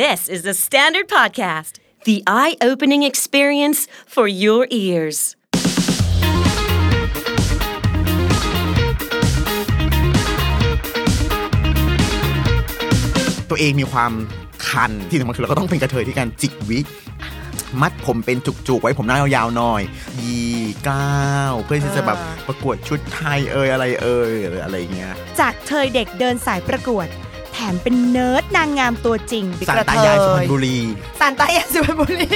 This is the Standard Podcast, the eye opening experience for your ears. ตัวเองมีความคันที่สำคัญคือเราก็ต้องเป็นกระเทยที่การจิกวิกมัดผมเป็นจุกๆ ไว้ผมหน้ายาวๆหน่อย ยีก้าวเพื่อที่จะแบบประกวดชุดไทยเอ่ยอะไรเอ่ยหรืออะไรเงี้ย จากเธยเด็กเดินสายประกวดแถ มเป็นเนิร์ดนางงามตัวจริงสารกระตาเทยายสุพรรยณบุรีสารตายายสุพรรณบุรี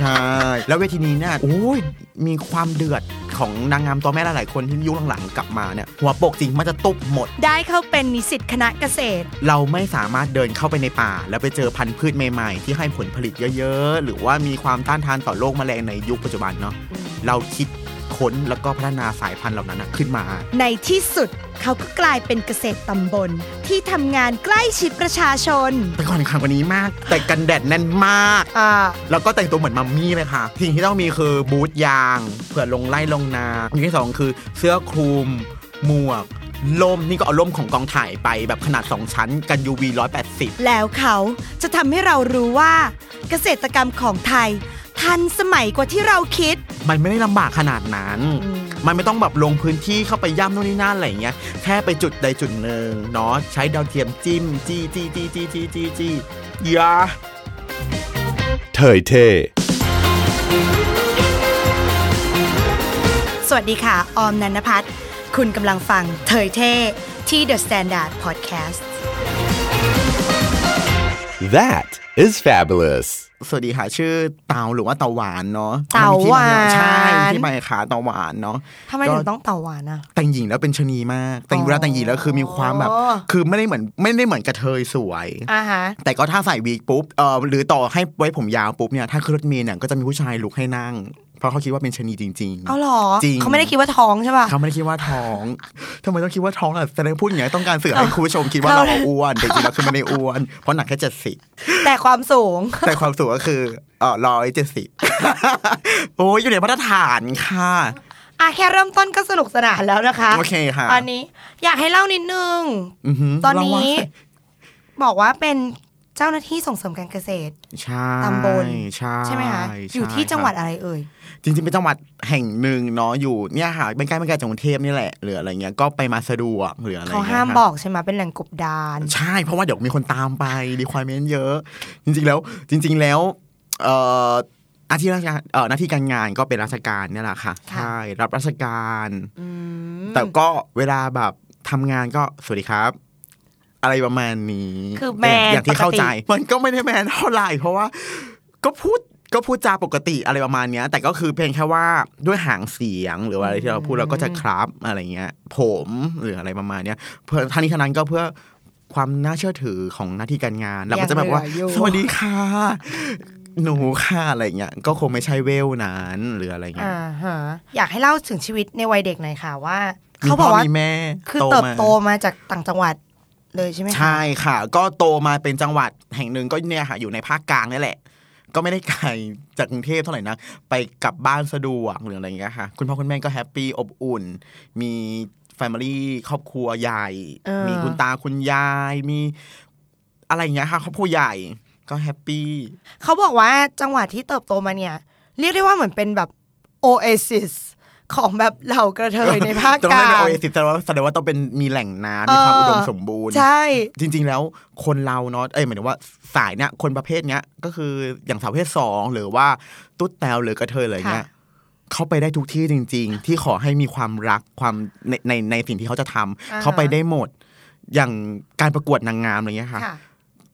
ใช่ แล้วเวทีนี้เนี่ยโอ้ยมีความเดือดของนางงามตัวแม่หลายๆคนที่ยุคหลังๆกลับมาเนี่ยหัวโปกจริงมันจะตุบหมด ได้เข้าเป็นนิสิตคณะเกษตร เราไม่สามารถเดินเข้าไปในป่า แล้วไปเจอพันธุ์พืชใหม่ๆ ที่ให้ผลผลิตเยอะๆ หรือว่ามีความต้านทานต่อโรคแมลงในยุคปัจจุบันเนาะเราคิด ค้นแล้วก็พัฒนาสายพันธุ์เหล่านั้นนะขึ้นมา ในที่สุดเขาก็กลายเป็นเกษตรตำบล ที่ทำงานใกล้ชิดประชาชนแต่ก่อนแข่งขันกว่านี้มาก แต่กันแดดแน่นมากอ่าแล้วก็แต่งตัวเหมือนมัมมี่เลยค่ะสิ่งที่ต้องมีคือบูทยางเผื่อลงไล่ลงนาอย่างที่สองคือเสื้อคลุมหมวกล่มนี่ก็เอาล่มของกองถ่ายไปแบบขนาด 2 ชั้นกัน UV 180 แล้วเขาจะทำให้เรารู้ว่าเกษตรกรรมของไทย ทันสมัยกว่าที่เราคิด มันไม่ได้ลำบากขนาดนั้นอืมมันไม่ต้องแบบลงพื้นที่เข้าไปย่ำโน่นนี่นั่นอะไรอย่างเงี้ย แค่ไปจุดใดจุดหนึ่งเนาะใช้ดาวเทียมจิ้มจี้จี้จี้จี้จี้จี้จี้ยาเถยเท่สวัสดีค่ะ ออมนันพัฒน์คุณกำลังฟังเทยเท่ที่ The Standard Podcast That is fabulous สวัสดีค่ะ ชื่อเตาหรือว่าเตาหวานเนาะเตาหวานใช่ที่ใบขาเตาหวานเนาะทำไมถึงต้องเต่าหวานอะแต่งหญิงแล้วเป็นชะนีมาก แต่งเวลาแต่งหญิงแล้วคือมีความแบบอ๋อคือไม่ได้เหมือนไม่ได้เหมือนกระเทยสวยอ่าฮะแต่ก็ถ้าใส่วีกปุ๊บเออหรือต่อให้ไว้ผมยาวปุ๊บเนี่ยถ้าขึ้นรถเมล์เนี่ยก็จะมีผู้ชายลุกให้นั่งเพ ราะเขาคิดว่าเป็นชะนีจริงเอาเหรอจริงเขาไม่ได้คิดว่าท้องใช่ป่ะเขาไม่ได้คิดว่าท้องทำไมต้องคิดว่าท้องล่ะแสดงพูดอย่างนี้ต้องการสื่อให้คุณผู้ชมคิดว่าเราอ้วนแต่จริงๆแล้วคือไม่ได้อ้วน เพราะหนักแค่เจ็ดสิบแต่ความสูง แต่ความสูงก็คือเออร้อยเจ็ดสิบโอ้ยอยู่ในมาตรฐานค่ะอะแค่เริ่มต้นก็สนุกสนานแล้วนะคะโอเคค่ะตอนนี้ อยากให้เล่านิดนึงอือหืตอนนี้เราว่าบอกว่าเป็น เจ้าหน้าที่ส่งเสริมการเกษตรใช่ตำบลใช่ใช่ไหมคะใช่อยู่ที่จังหวัดครับอะไรเอ่ยจริงๆเป็นจังหวัดแห่งหนึ่งเนาะอยู่เนี่ยค่ะไม่ใกล้ไม่ไกลจากกรุงเทพนี่แหละหรืออะไรเงี้ยก็ไปมาสะดวกหรืออะไรเขางี้ยห้ามค่ะบอกใช่ไหมเป็นแหล่งกบดานใช่เพราะว่าเดี๋ยวมีคนตามไปดีควายเมนเยอะ จริง ๆแล้ว จริง ๆแล้วเอ่ออาชีพราชการเอ่อหน้าที่การงานก็เป็นราชการเนี่ยแหละค่ะค่ะใช่ รับราชการอืมแต่ก็เวลาแบบทำงานก็สวัสดีครับ อะไรประมาณนี้ คือแมนอย่างที่เข้าใจปกติมันก็ไม่ได้แมนเท่าไหร่เพราะว่า ก็พูดก็พูดจาปกติอะไรประมาณเนี้ย แต่ก็คือเพียงแค่ว่าด้วยหางเสียงหรือว่าอะไรที่เราพูดเราก็จะครับอะไรเงี้ย ผมหรืออะไรประมาณเนี้ยเพื่อทั้งนี้ทั้งนั้นก็เพื่อความน่าเชื่อถือของหน้าที่การงานเราก็จะแบบว่ายังเหลืออยู่สวัสดีค่ะหนูค่ะอะไรเงี้ยก็คงไม่ใช่เวลนั้นหรืออะไรเงี้ยอ่าฮะอยากให้เล่าถึงชีวิตในวัยเด็กหน่อยค่ะว่ามีเขาบพ่อกอว่ามีแม่คือเติบมาโตมาจากต่างจังหวัด เลยใช่ไหมคะใช่ค่ะ ก็โตมาเป็นจังหวัดแห่งหนึ่งก็เนี่ยค่ะ อยู่ในภาคกลางนี่แหละ ก็ไม่ได้ไกลจากกรุงเทพเท่าไหร่นะไปกลับบ้านสะดวกหรืออะไรอย่างเงี้ยค่ะ คุณพ่อคุณแม่ก็ happy อบอุ่น มี family ครอบครัวใหญ่เออมีคุณตาคุณยายมีอะไรอย่างเงี้ยค่ะครอบครัวใหญ่ก็ happyเขาบอกว่าจังหวัดที่เติบโตมาเนี่ย เรียกได้ว่าเหมือนเป็นแบบโอเอซิส ของแบบเหล่ากระเทยในภาคต้องกเรียลากงเป็นโอเอซิสแสดงว่าแสดงว่าต้องเป็นมีแหล่งน้ำมีความเอออุดมสมบูรณ์ ใช่ จริง ๆ แล้วคนเราเนาะเอ้ยหมายถึงว่าสายเนี้ยคนประเภทเนี้ยก็คืออย่างสาวประเพศสองหรือว่าตุ๊ดแตวหรือกระเทยอะไรเงี้ยค่ะเขาไปได้ทุกที่จริง ๆ ที่ขอให้มีความรักความในในในสิ่งที่เขาจะทำอ่าฮะเขาไปได้หมด อย่างการประกวดนางงามอะไรเงี้ยค่ะค่ะ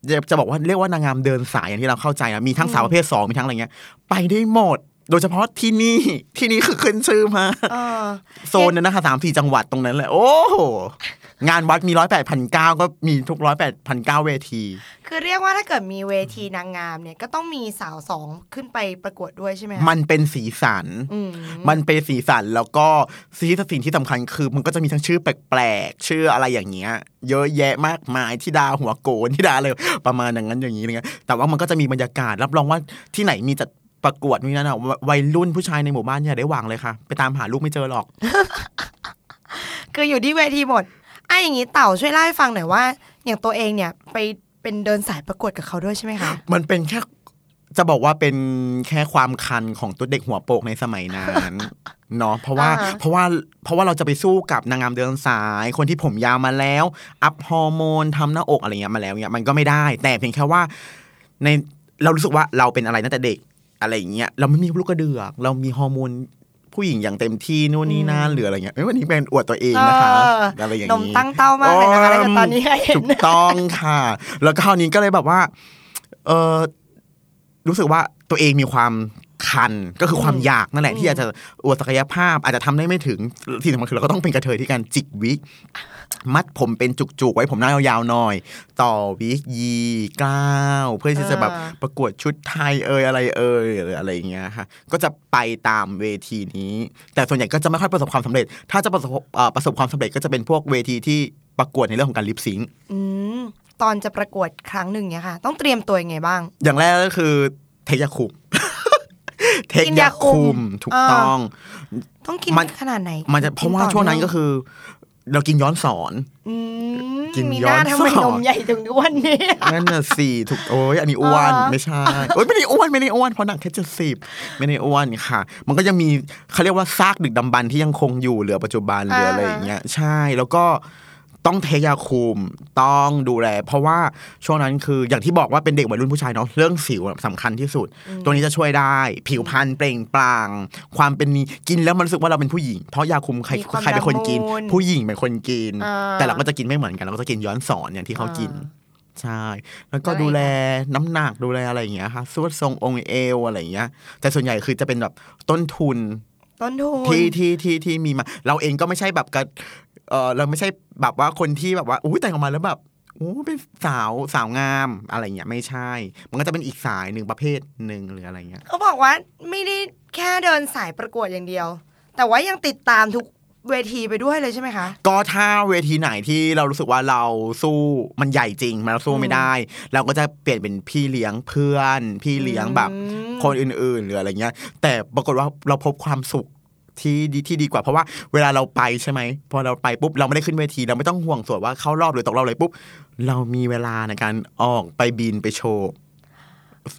จะจะบอกว่าเรียกว่านางงามเดินสายอย่างที่เราเข้าใจนะมีทั้งสาวประเภทสองมีทั้งอะไรเงี้ย ไปได้หมด โดยเฉพาะที่นี่ที่นี่คือขึ้นชื่อมากเออโซนนั้นนะคะสามสี่จังหวัดตรงนั้นเลยโอ้โหงานวัดมีร้อยแปดพันเก้าก็มีทุกร้อยแปดพันเก้าเวที คือเรียกว่าถ้าเกิดมีเวทีนางงามเนี่ยก็ต้องมีสาวสองขึ้นไปประกวดด้วยใช่ไหมคะมันเป็นสีสันอืมมันเป็นสีสันแล้วก็สิ่งที่สิ่งที่สำคัญคือ มันก็จะมีทั้งชื่อแปลกๆชื่ออะไรอย่างเงี้ย เยอะแยะมากมายที่ดาหัวโกนที่ดาอะไรประมาณอย่างนั้นอย่างนี้อะไรเงี้ยแต่ว่ามันก็จะมีบรรยากาศรับรองว่าที่ไหนมีจัด ประกวดนี่นั่นอะวัยรุ่นผู้ชายในหมู่บ้านอย่าได้หวังเลยค่ะ ไปตามหาลูกไม่เจอหรอก คืออยู่ที่เวทีหมดอะอย่างนี้เต่าช่วยเล่าให้ฟังหน่อยว่า อย่างตัวเองเนี่ยไปเป็นเดินสายประกวดกับเขาด้วยใช่ไหมคะ มันเป็นแค่จะบอกว่าเป็นแค่ความคันของตัวเด็กหัวโปกในสมัยนั้นเนาะเพราะว่าอ่าฮะเพราะว่าเพราะว่าเราจะไปสู้กับนางงามเดินสาย คนที่ผมยาวมาแล้ว อัพฮอร์โมนทำหน้าอกอะไรเงี้ยมาแล้วเนี่ยมันก็ไม่ได้ แต่เพียงแค่ว่าในเรารู้สึกว่าเราเป็นอะไรตั้งแต่เด็ก อะไรอย่างเงี้ยเราไม่มีลูกกระเดือก เรามีฮอร์โมนผู้หญิงอย่างเต็มที่นู่นนี่นั่นหรืออะไรเงี้ยเอ้ยวันนี้เป็นอวดตัวเองนะคะเอออะไรอย่างนงี้มตั้งเต้ามากเลยนะคะแต่ตอนนี้เห็นถูกต้องค่ะ แล้วก็คราวนี้ก็เลยแบบว่า เออรู้สึกว่าตัวเองมีความ คันก็คือความอยากนั่นแหละที่อยากจะอวดศักยภาพ อาจจะทำได้ไม่ถึงที่สำคัญคือเราก็ต้องเป็นกระเทยที่การจิกวิกมัดผมเป็นจุกๆไว้ผมหน้ายาวๆหน่อย ต่อวิกยีกล้าวเพื่อที่จะแบบอ่าประกวดชุดไทยเอยอะไรเอยหรืออะไรอย่างเงี้ยค่ะก็จะไปตามเวทีนี้ แต่ส่วนใหญ่ก็จะไม่ค่อยประสบความสำเร็จ ถ้าจะประสบเอ่อประสบความสำเร็จก็จะเป็นพวกเวทีที่ประกวดในเรื่องของการลิปซิงค์อืมตอนจะประกวดครั้งหนึ่งเนี่ยค่ะ ต้องเตรียมตัวยังไงบ้าง อย่างแรกก็คือเทคยาคุม เทคกินยายาคุคุมมถูกอ่าต้อง ต้องกินมันขนาดไหน มันจะเพราะว่าช่วงนั้นก็คือ เรากินย้อนสอนอืมกินมีย้หอนน้าทำไมสอนนมใหญ่ถึงทุกวันนี้นั่นน่ะสี่ถูกโอ้ยอันนี้อ้วนอ่าไม่ใช่โอ้ยไม่ได้อ้วนไม่ได้อ้วนเพราะหนักแค่เจ็ดสิบไม่ได้อ้วนค่ะ มันก็ยังมีเขาเรียกว่าซากดึกดำบรรพ์ที่ยังคงอยู่เหลือปัจจุบันเหลืออะไรอย่างเงี้ยใช่แล้วก็ ต้องเทยาคุมต้องดูแล เพราะว่าช่วงนั้นคืออย่างที่บอกว่าเป็นเด็กวัยรุ่นผู้ชายเนาะเรื่องสิวสำคัญที่สุด ตัวนี้จะช่วยได้ ผิวพรรณเปล่งปลั่งความเป็นนี้กินแล้วมันรู้สึกว่าเราเป็นผู้หญิง เพราะยาคุมใครมีความใครเป็นคนกินละมุนผู้หญิงเป็นคนกินอ่าแต่เราก็จะกินไม่เหมือนกันเราก็จะกินย้อนสอนอย่างที่เขากินอ่าใช่ แล้วก็อะไรดูแลน้ำหนักดูแลอะไรอย่างเงี้ยค่ะสวดทรงองค์เอวอะไรอย่างเงี้ย แต่ส่วนใหญ่คือจะเป็นแบบต้นทุนต้นทุนที่ที่ที่ที่มีมา เราเองก็ไม่ใช่แบบกัน เออเราไม่ใช่แบบว่าคนที่แบบว่าอุ้ยแต่งออกมาแล้วแบบโอ้เป็นสาวสาวงามอะไรอย่างเงี้ยไม่ใช่ มันก็จะเป็นอีกสายหนึ่งประเภทหนึ่งหรืออะไรเงี้ยเขาบอกว่าไม่ได้แค่เดินสายประกวดอย่างเดียว แต่ว่ายังติดตามทุกเวทีไปด้วยเลยใช่ไหมคะ ก็ถ้าเวทีไหนที่เรารู้สึกว่าเราสู้มันใหญ่จริงมันเราสู้ไม่ได้ เราก็จะเปลี่ยนเป็นพี่เลี้ยงเพื่อน พี่เลี้ยงแบบอืมคนอื่นๆ หรืออะไรเงี้ย แต่ปรากฏว่าเราพบความสุข ที่ดีที่ดีกว่าเพราะว่าเวลาเราไปใช่ไหมพอเราไปปุ๊บเราไม่ได้ขึ้นเวทีเราไม่ต้องห่วงส่วนว่าเข้ารอบหรือตกรอบเลยปุ๊บเรามีเวลาในการออกไปบินไปโชว์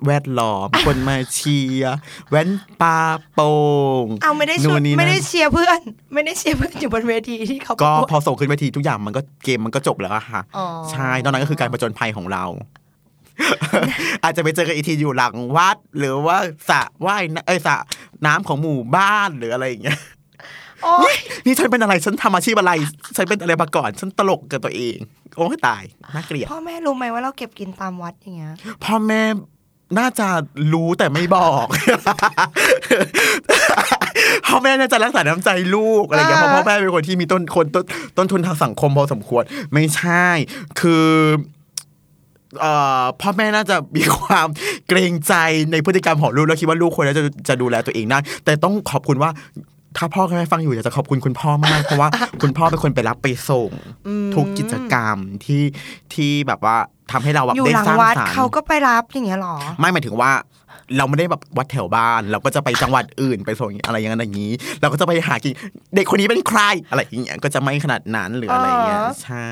แวดล้อมคนมาเชียร์แว้นปลาโป่งเอาไม่ได้ช่วยนู่นนี่นั่นไม่ได้เชียร์เพื่อน ไม่ได้เชียร์เพื่อนอยู่บนเวทีที่เขาประก็กวดพอส่งขึ้นเวทีทุกอย่างมันก็เกมมันก็จบแล้วอะค่ะอ๋อใช่ตอนนั้นก็คือการผจญภัยของเรา อาจจะไปเจอกันอีกทีอยู่หลังวัด หรือว่าสระว่ายน้ำเอ้ยสระน้ำของหมู่บ้านหรืออะไรอย่างเงี้ยโอ๊ยนี่ฉันเป็นอะไรฉันทำอาชีพอะไร ฉันเป็นอะไรมาก่อน ฉันตลกกับตัวเอง โอ้ยตายน่าเกลียดพ่อแม่รู้ไหมว่าเราเก็บกินตามวัดอย่างเงี้ยพ่อแม่น่าจะรู้แต่ไม่บอกพ่อแม่น่าจะรักษาน้ำใจลูกอะไรอย่างเงี้ยเพราะพ่อแม่เป็นคนที่มีต้นคนต้นต้นทุนทางสังคมพอสมควร ไม่ใช่ คือเอ่อ พ่อแม่น่าจะมีความเกรงใจในพฤติกรรมของลูกแล้วคิดว่าลูกควรจะจะดูแลตัวเองได้แต่ต้องขอบคุณว่าถ้าพ่อกับแม่ฟังอยู่อยากจะขอบคุณคุณพ่อมาก เพราะว่าคุณพ่อเป็นคนไปรับไปส่งทุกกิจกรรมที่ที่แบบว่าทำให้เราแบบอยู่ได้หลังสร้างวัดสรรค์เขาก็ไปรับอย่างเงี้ยหรอ ไม่หมายถึงว่า เราไม่ได้แบบวัดแถวบ้าน เราก็จะไปจังหวัดอื่นไปส่งอะไรอย่างนั้นอย่างนี้ เราก็จะไปหากินเด็กคนนี้เป็นใครอะไรอย่างเงี้ยก็จะไม่ขนาดนั้นหรืออะไรอย่างเงี้ยอ๋อใช่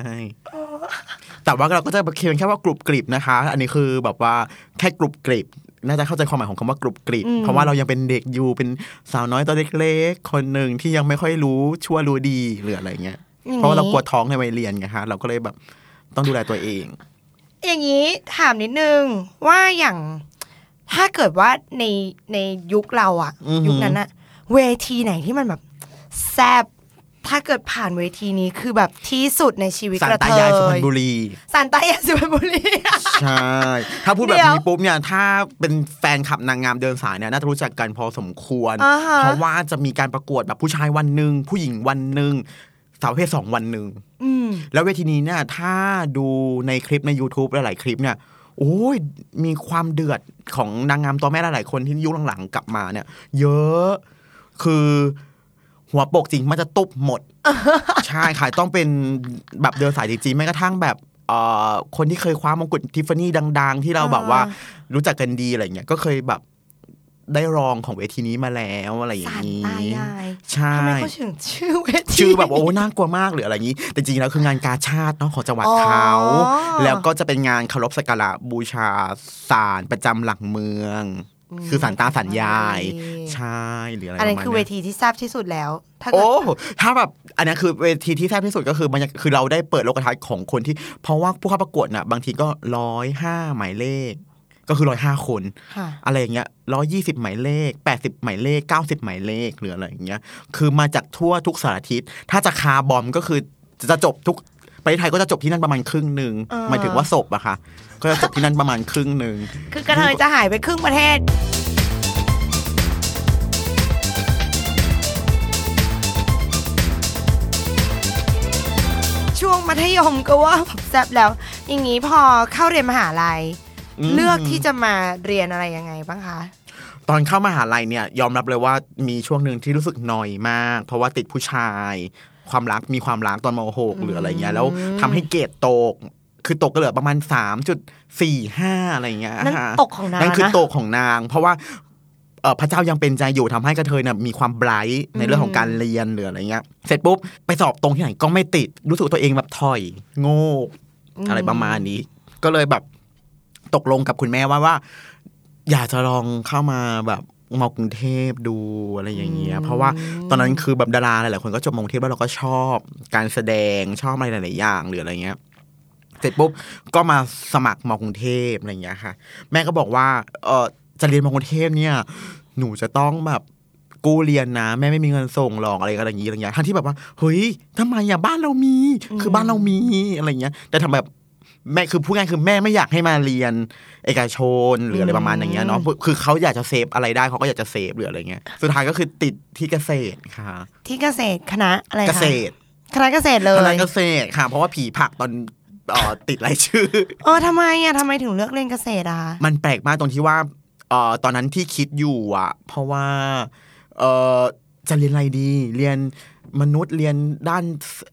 แต่ว่าเราก็จะเคียนแค่ว่ากรุบกริบนะคะ อันนี้คือแบบว่าแค่กรุบกริบน่าจะเข้าใจความหมายของคำว่ากรุบกริบเพราะว่าเรายังเป็นเด็กอยู่เป็นสาวน้อยตัวเล็กๆคนหนึ่งที่ยังไม่ค่อยรู้ชั่วรู้ดีหรืออะไรเงี้ยอย่างนี้เพราะว่าเรากลัวท้องในวัยเรียนไงคะเราก็เลยแบบต้องดูแลตัวเอง อย่างนี้ถามนิดนึงว่าอย่าง ถ้าเกิดว่าในในยุคเราอะอือหือยุคนั้นอะเวทีไหนที่มันแบบแซบถ้าเกิดผ่านเวทีนี้คือแบบที่สุดในชีวิตสารกระตาเทยายสุพรยรณบุรีสารตายายสุพรรณบุรี ใช่ ถ้าพูดแบบเดี๋ยวนี้ปุ๊บเนี่ย ถ้าเป็นแฟนคลับนางงามเดินสายเนี่ยน่าจะรู้จักกันพอสมควร อ่าฮะ เพราะว่าจะมีการประกวดแบบผู้ชายวันหนึ่งผู้หญิงวันหนึ่งสาวประเพศสองวันหนึ่งอืม แล้วเวทีนี้เนี่ยถ้าดูในคลิปใน YouTube หลายๆคลิปเนี่ย โอ้ยมีความเดือดของนางงามตัวแม่หลายๆคนที่ยุคหลังๆกลับมาเนี่ย เยอะคือหัวโปกจริงมันจะตุบหมด ใช่ค่ะต้องเป็นแบบเดินสายจริงๆแม้กระทั่งแบบเอ่อคนที่เคยคว้ามงกุฎทิฟฟานี่ดัง ๆ ที่เราแบบว่ารู้จักกันดีอะไรเงี้ยก็เคยแบบ ได้รองของเวทีนี้มาแล้วอะไรอย่างสารนี้ตายายใช่ทำไมเขาถึงชื่อเวทีชื่อแบบโอ้น่ากลัวมากหรืออะไรอย่างนี้ แต่จริงๆแล้วคืองานกาชาติเนาะของจังหวัดอ๋อเขาแล้วก็จะเป็นงานเคารพสักการะบูชาศาลประจำหลักเมือง คือสันตาสัญญาย ใช่หรืออะไรอันนั้นประมาณคือเวนี้ยทีที่แซ่บที่สุดแล้วถ้าเกิโอ้ดถ้าแบบอันนี้คือเวทีที่แซ่บที่สุดก็คือมันคือเราได้เปิดโลกทัศน์ของคนที่ เพราะว่าผู้เข้าประกวดน่ะ บางทีก็ร้อยห้าหมายเลข ก็คือร้อยห้าคนค่ะอะไรอย่างเงี้ยร้อยี่สิบหมายเลขแปดสิบหมายเลขเก้าสิบหมายเลขหรืออะไรอย่างเงี้ย คือมาจากทั่วทุกสารทิศถ้าจะคาร์บอมก็คือจะจบทุกประเทศไทยก็จะจบที่นั่นประมาณครึ่งหนึ่งอ่าหมายถึงว่าศพอะค่ะ ก็จะจบที่นั่นประมาณครึ่งหนึ่งคือกระเทยจะหายไปครึ่งประเทศช่วงมัธยมก็ว่าแบบแซ่บแล้ว อย่างนี้พอเข้าเรียนมหาลัยอืม เลือกที่จะมาเรียนอะไรยังไงบ้างคะตอนเข้ามหาลัยเนี่ยยอมรับเลยว่ามีช่วงหนึ่งที่รู้สึกหน่อยมาก เพราะว่าติดผู้ชาย ความรักมีความรักตอนมหกหรืออะไรเงี้ยแล้วทำให้เกรดตก คือตกก็เหลือประมาณสามจุดสี่ห้าอะไรเงี้ยนั่นค่ะตกของนางนั่นคือนะตกของนาง เพราะว่าเอ่อพระเจ้ายังเป็นใจอยู่ทำให้กระเทยเนี่ยมีความไบรท์ในเรื่องของการเรียนหรืออะไรเงี้ยเสร็จปุ๊บไปสอบตรงที่ไหนก็ไม่ติดรู้สึกตัวเองแบบถอย โง่อะไรประมาณนี้ ก็เลยแบบ ตกลงกับคุณแม่ว่าว่า อยากจะลองเข้ามาแบบมากรุงเทพดูอะไรอย่างเงี้ย เพราะว่าตอนนั้นคือแบบดาราหลายๆคนก็จบมากรุงเทพแล้วเราก็ชอบการแสดงชอบอะไรหลาย ๆ อย่างหรืออะไรเงี้ยเสร็จปุ๊บก็มาสมัครมากรุงเทพอะไรอย่างเงี้ยค่ะ แม่ก็บอกว่า เออจะเรียนมากรุงเทพเนี่ย หนูจะต้องแบบกู้เรียนนะแม่ไม่มีเงินส่งหรอกอะไรอะไรอย่างงี้อะไรเงี้ยทั้งที่แบบว่าเฮ้ยทำไมอะบ้านเรามี คือบ้านเรามีอะไรเงี้ย แต่ทำแบบ แม่คือพูดง่ายคือแม่ไม่อยากให้มาเรียน เอกชนหรืออะไรประมาณอย่างเงี้ยเนาะคือเขาอยากจะเซฟอะไรได้เขาก็อยากจะเซฟหรืออะไรเงี้ยสุดท้ายก็คือติดที่เกษตรค่ะ ที่เกษตรคณะอะไรคะเกษตรคณะเกษตรเลคณะยเกษตรค่ะ เพราะว่าผีผักตอนเอ่อติดรายชื่อเออทำไมอะทำไมถึงเลือกเรียนเกษตรอะมันแปลกมากตรงที่ว่าเอ่อตอนนั้นที่คิดอยู่อะ เพราะว่าเอ่อจะเรียนอะไรดี เรียน มนุษย์เรียนด้าน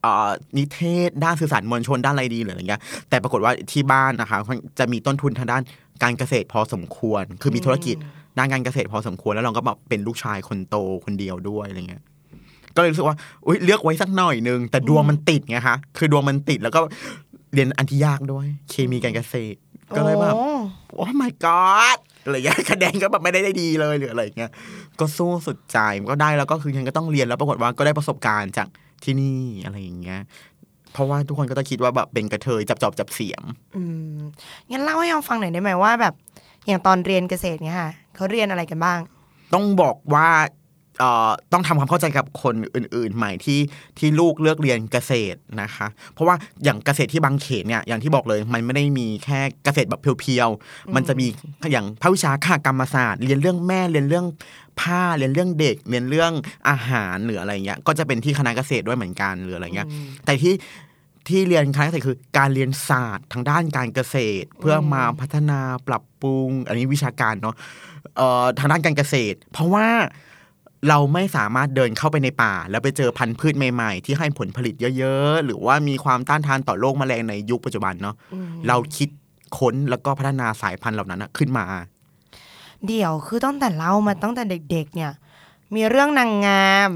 เอ่อนิเทศ ด้านสื่อสารมวลชนด้านอะไรดีหรืออะไรเงี้ยแต่ปรากฏว่าที่บ้านนะคะจะมีต้นทุนทางด้านการเกษตรพอสมควร คือมีธุรกิจด้านการเกษตรพอสมควรแล้วเราก็แบบเป็นลูกชายคนโตคนเดียวด้วยอะไรเงี้ยก็เลยรู้สึกว่าอุยเลือกไว้สักหน่อยนึงแต่ดวงมันติดไงคะคือดวงมันติดแล้วก็เรียนอันที่ยากด้วย เคมีการเกษตร ก็เลยแบบโอ้โอ้ my god อะไรเงี้ยคะแนนก็แบบไม่ได้ได้ดีเลยหรืออะไรเงี้ยก็สู้สุดใจมันก็ได้แล้วก็คือยังก็ต้องเรียนแล้วปรากฏว่าก็ได้ประสบการณ์จากที่นี่อะไรอย่างเงี้ยเพราะว่าทุกคนก็จะคิดว่าแบบเป็นกระเทยจับจอบจับเสียม อืมงั้นเล่าให้ยองฟังหน่อยได้ไหมว่าแบบ อย่างตอนเรียนเกษตรเนี่ยค่ะเขาเรียนอะไรกันบ้าง ต้องบอกว่าเอ่อ ต้องทำความเข้าใจกับคนอื่น ๆ ใหม่ที่ที่ลูกเลือกเรียนเกษตรนะคะ เพราะว่าอย่างเกษตรที่บางเขนเนี่ยอย่างที่บอกเลย มันไม่ได้มีแค่เกษตรแบบเพียวๆมันจะมีอย่างภาควิชาค่ากรรมศาสตร์ เรียนเรื่องแม่เรียนเรื่องผ้าเรียนเรื่องเด็กเรียนเรื่องอาหารหรืออะไรเงี้ยก็จะเป็นที่คณะเกษตรด้วยเหมือนกันหรืออะไรเงี้ย แต่ที่ที่เรียนคณะเกษตรคือการเรียนศาสตร์ทางด้านการเกษตร เพื่อมาพัฒนาปรับปรุง อันนี้วิชาการเนาะเอ่อทางด้านการเกษตร เพราะว่า เราไม่สามารถเดินเข้าไปในป่า แล้วไปเจอพันธุ์พืชใหม่ๆ ที่ให้ผลผลิตเยอะๆ หรือว่ามีความต้านทานต่อโรคแมลงในยุคปัจจุบันเนาะเราคิดค้นแล้วก็พัฒนาสายพันธุ์เหล่านั้นนะขึ้นมา เดี๋ยวคือตั้งแต่เล่ามาตั้งแต่เด็ก ๆ เนี่ย มีเรื่องนางงาม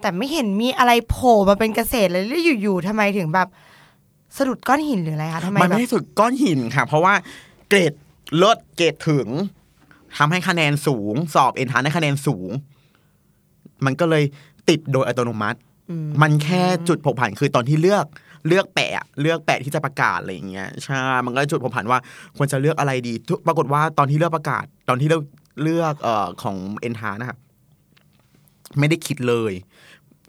แต่ไม่เห็นมีอะไรโผล่มาเป็นเกษตรเลยแล้วอยู่ๆทำไมถึงแบบสะดุดก้อนหินหรืออะไรคะทำไมมันแบไม่บได้สุดก้อนหินค่ะ เพราะว่าเกรดลดเกรดถึงทำให้คะแนนสูง สอบเอ็นทานได้คะแนนสูง มันก็เลยติดโดยอัตโนมัติ มันแค่จุดผกผันคือตอนที่เลือกเลือกแปะอะเลือกแปะที่จะประกาศอะไรอย่างเงี้ยใช่มันก็จุดผกผันว่าควรจะเลือกอะไรดีทุกปรากฏว่าตอนที่เลือกประกาศ ตอนที่เลือกเลือกเอ่อของเอ็นทานนะครับไม่ได้คิดเลย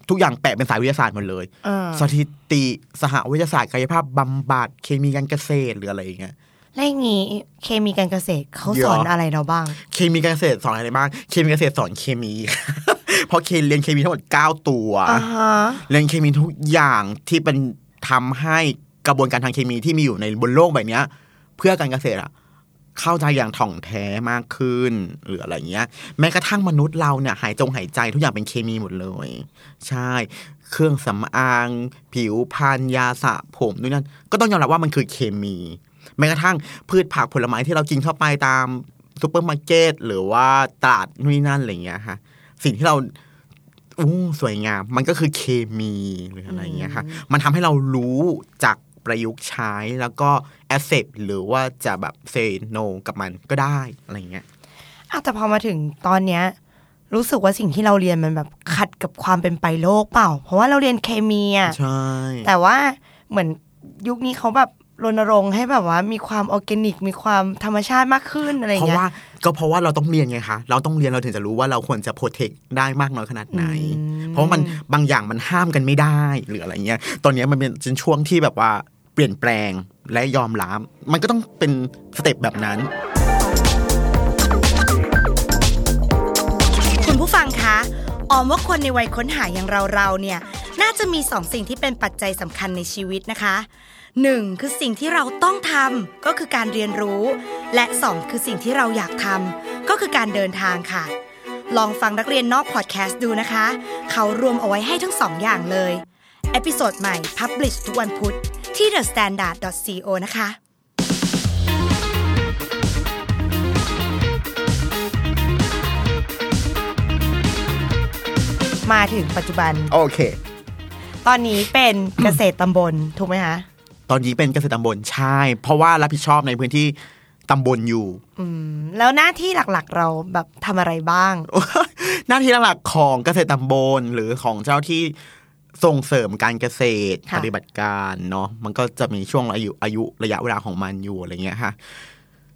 ทุกอย่างแปะเป็นสายวิทยาศาสตร์หมดเลยเออสถิติสหวิทยาศาสตร์กายภาพบำบัดเคมีการเกษตรหรืออะไรอย่างเงี้ยแล้วอย่างงี้เคมีการเกษตรเขาเดี๋ยวสอนอะไรเราบ้าง เคมีการเกษตรสอนอะไรบ้าง เคมีการเกษตรสอนเคมี เพราะเคเรียนเคมีทั้งหมด 9 ตัวอ่าฮะเรียนเคมีทุกอย่างที่เป็นทำให้กระบวนการทางเคมีที่มีอยู่ในบนโลกใบเนี้ยเพื่อการเกษตรอะเข้าใจอย่างถ่องแท้มากขึ้น หรืออะไรเงี้ย แม้กระทั่งมนุษย์เราเนี่ย หายจงหายใจทุกอย่างเป็นเคมีหมดเลย ใช่ เครื่องสำอาง ผิวพรรณยาสระผมด้วยนั่นก็ต้องยอมรับว่ามันคือเคมี แม้กระทั่งพืชผักผลไม้ที่เรากินเข้าไปตามซูเปอร์มาร์เก็ตหรือว่าตลาดนู่นนนั่นอะไรอย่างเงี้ยค่ะ สิ่งที่เราอู้สวยงาม มันก็คือเคมีหรืออะไรอย่างเงี้ยค่ะ มันทำให้เรารู้จักประยุกต์ใช้แล้วก็ accept หรือว่าจะแบบ say no กับมันก็ได้อะไรอย่างเงี้ยอะแต่พอมาถึงตอนเนี้ยรู้สึกว่าสิ่งที่เราเรียนมันแบบขัดกับความเป็นไปโลกเปล่า เพราะว่าเราเรียนเคมีอะใช่ แต่ว่าเหมือนยุคนี้เขาแบบ รณรงค์ให้แบบว่ามีความออร์แกนิก มีความธรรมชาติมากขึ้นอะไรอเพย่างราะเงี้ยว่าก็เพราะว่าเราต้องเรียนไงคะ เราต้องเรียนเราถึงจะรู้ว่าเราควรจะโปรเทคได้มากน้อยขนาดไหนอืมเพราะว่ามันบางอย่างมันห้ามกันไม่ได้หรืออะไรเงี้ย ตอนเนี้ยมันเป็นช่วงที่แบบว่าเปลี่ยนแปลงและยอมรับมันก็ต้องเป็นstep แบบนั้น คุณผู้ฟังคะออมว่าคนในวัยค้นหาอย่างเราๆเนี่ย น่าจะมีสองสิ่งที่เป็นปัจจัยสำคัญในชีวิตนะคะ หนึ่งคือสิ่งที่เราต้องทำก็คือการเรียนรู้ และสองคือสิ่งที่เราอยากทำก็คือการเดินทางค่ะ ลองฟังนักเรียนนอกพอดแคสต์ดูนะคะ เขารวมเอาไว้ให้ทั้งสองอย่างเลย episode ใหม่ Publish ทุกวันพุธที่ thestandard.co นะคะมาถึงปัจจุบัน โอเค ตอนนี้เป็นเกษตรตำบล ถูกไหมคะ ตอนนี้เป็นเกษตรตำบลใช่ เพราะว่ารับผิดชอบในพื้นที่ตำบลอยู่อืมแล้วหน้าที่หลักๆเราแบบทำอะไรบ้าง หน้าที่หลักๆของเกษตรตำบลหรือของเจ้าที่ส่งเสริมการเกษตรค่ะปฏิบัติการเนาะมันก็จะมีช่วงอายุอายุระยะเวลาของมันอยู่อะไรเงี้ยค่ะ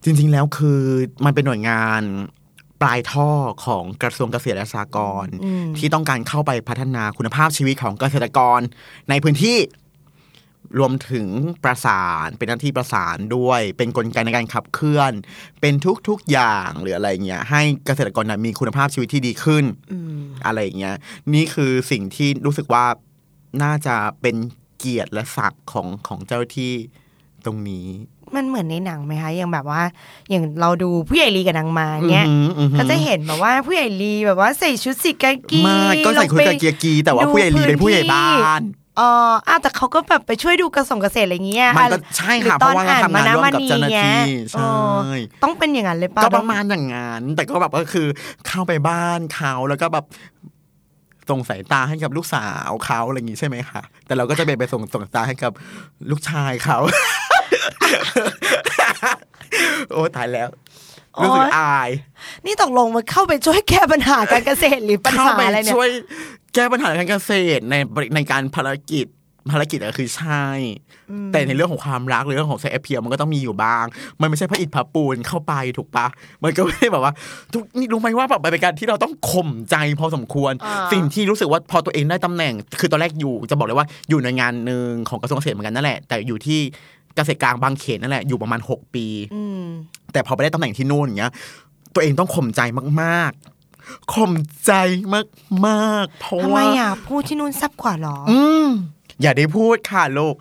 จริง ๆ แล้วคือมันเป็นหน่วยงานปลายท่อของกระทรวงเกษตรและสหกรณ์อืมที่ต้องการเข้าไปพัฒนาคุณภาพชีวิตของเกษตรกรในพื้นที่ รวมถึงประสานเป็นหน้าที่ประสานด้วย เป็นกลไกในการขับเคลื่อน เป็นทุกๆอย่างหรืออะไรเงี้ยให้เกษตรกรนะมีคุณภาพชีวิตที่ดีขึ้นอืมอะไรอย่างเงี้ยนี่คือสิ่งที่รู้สึกว่าน่าจะเป็นเกียรติและศักดิ์ของของเจ้าที่ตรงนี้ มันเหมือนในหนังไหมคะอย่างแบบว่า อย่างเราดูผู้ใหญ่ลีกับนางมาเนี้ยอือหืออือหือก็จะเห็นแบบว่าผู้ใหญ่ลีแบบว่าใส่ชุดสีกากีไมาก็ใส่คุยกับเกียร์กีแต่ว่าผู้ใหญ่ลีเป็นผู้ใหญ่บ้าน อ๋ออ้าวแต่เขาก็แบบไปช่วยดูกระส่งเกษตรอะไรเงี้ยมันก็อ่ใช่หรือค่ะตอนเพราะว่าอ่านทำงานมานะร่วมมากับนีเจ้าหน้าเงี้ยที่ใช่อ๋อต้องเป็นอย่างนั้นเลยป่ะก็ประมาณอย่างนั้นแต่ก็แบบก็คือเข้าไปบ้านเขาแล้วก็แบบส่งสายตาให้กับลูกสาวเขาอะไรอย่างงี้ใช่ไหมคะแต่เราก็จะไปไปส่งส่งสายตาให้กับลูกชายเขาโอ้ตายแล้ว รู้สึกอาย นี่ตกลงมันเข้าไปช่วยแก้ปัญหาการเกษตรหรือปัญเข้าหาไปอะไรเนี่ยช่วยแก้ปัญหาการเกษตรในในการภารกิจภารกิจอะคือใช่ แต่ในเรื่องของความรักหรือเรื่องของเซ็กเพียมันก็ต้องมีอยู่บ้าง มันไม่ใช่พระอิฐพระปูนเข้าไปถูกปะมันก็ไม่ได้แบบว่าทุกนี่รู้ไหมว่าแบบมันเป็นการที่เราต้องข่มใจพอสมควรอ่าสิ่งที่รู้สึกว่าพอตัวเองได้ตำแหน่ง คือตอนแรกอยู่จะบอกเลยว่าอยู่ในงานหนึ่งของกระทรวงเกษตรเหมือนกันนั่นแหละแต่อยู่ที่เกษตรกลางบางเขนนั่นแหละอยู่ประมาณ 6 ปี อืม แต่พอไปได้ตำแหน่งที่นู่นอย่างเงี้ย ตัวเองต้องข่มใจมากๆข่มใจมากๆเพราะทำไมว่าอะพูดที่นู่นซับกว่าหรอ อืมอย่าได้พูดค่ะลูก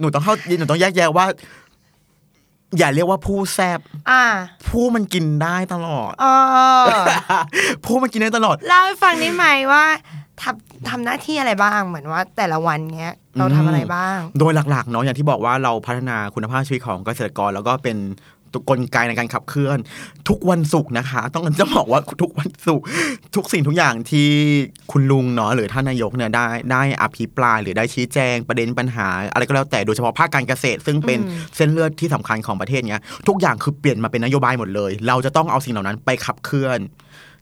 หนูต้องเข้าหนูต้องแยกแยะว่า อย่าเรียกว่าผู้แซบอ่า ผู้มันกินได้ตลอดเออผู้มันกินได้ตลอดเล่าให้ฟังได้ไหมว่าทำทำหน้าที่อะไรบ้างเหมือนว่า แต่ละวันเงี้ย เราทำอะไรบ้าง โดยหลักๆเนาะอย่างที่บอกว่าเราพัฒนาคุณภาพชีวิตของเกษตรกร แล้วก็เป็น ตัวกลไกในการขับเคลื่อน ทุกวันศุกร์นะคะ ต้องจะบอกว่าทุกวันศุกร์ทุกสิ่งทุกอย่างที่คุณลุงเนาะหรือท่านนายกเนี่ยได้ได้อภิปรายหรือได้ชี้แจงประเด็นปัญหา อะไรก็แล้วแต่โดยเฉพาะภาคการเกษตร ซึ่งเป็นเส้นเลือดที่สำคัญของประเทศเนี้ยทุกอย่างคือเปลี่ยนมาเป็นนโยบายหมดเลย เราจะต้องเอาสิ่งเหล่านั้นไปขับเคลื่อน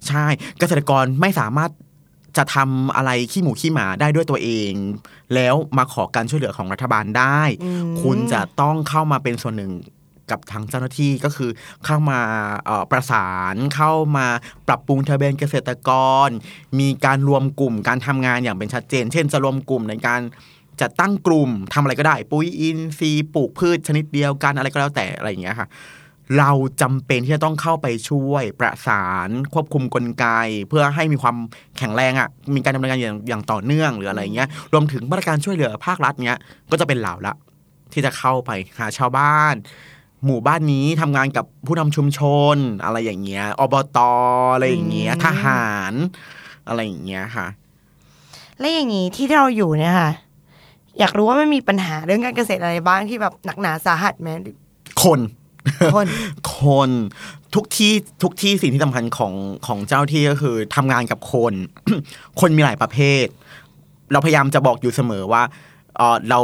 ใช่เกษตรกรไม่สามารถจะทำอะไรขี้หมูขี้หมาได้ด้วยตัวเอง แล้วมาขอการช่วยเหลือของรัฐบาลได้อืมคุณจะต้องเข้ามาเป็นส่วนหนึ่ง กับทางเจ้าหน้าที่ก็คือเข้ามาประสานเข้ามาปรับปรุงทะเบียนเกษตรกร มีการรวมกลุ่มการทำงานอย่างเป็นชัดเจน เช่น จะรวมกลุ่มในการจัดตั้งกลุ่มทำอะไรก็ได้ ปุ๋ยอินทรีย์ปลูกพืชชนิดเดียวกันอะไรก็แล้วแต่อะไรอย่างเงี้ยค่ะ เราจำเป็นที่จะต้องเข้าไปช่วยประสานควบคุมกลไก เพื่อให้มีความแข็งแรงอะ่ะมีการดำเนินงานอย่างอย่างต่อเนื่องหรืออะไรเงี้ยรวมถึงมาตรการช่วยเหลือภาครัฐเนี้ยก็จะเป็นเหล่าละที่จะเข้าไปหาชาวบ้าน หมู่บ้านนี้ทำงานกับผู้นำชุมชน อะไรอย่างเงี้ยอบตอะไรอย่างเงี้ยอืมทหาร อะไรอย่างเงี้ยค่ะ และอย่างนี้ที่เราอยู่เนี่ยค่ะ อยากรู้ว่ามันมีปัญหาเรื่องการเกษตรอะไรบ้างที่แบบหนักหนาสาหัสไหมหรือคนคนคนทุกที่ทุกที่สิ่งที่สำคัญของของเจ้าที่ก็คือทำงานกับคน คนมีหลายประเภท เราพยายามจะบอกอยู่เสมอว่าเออเรา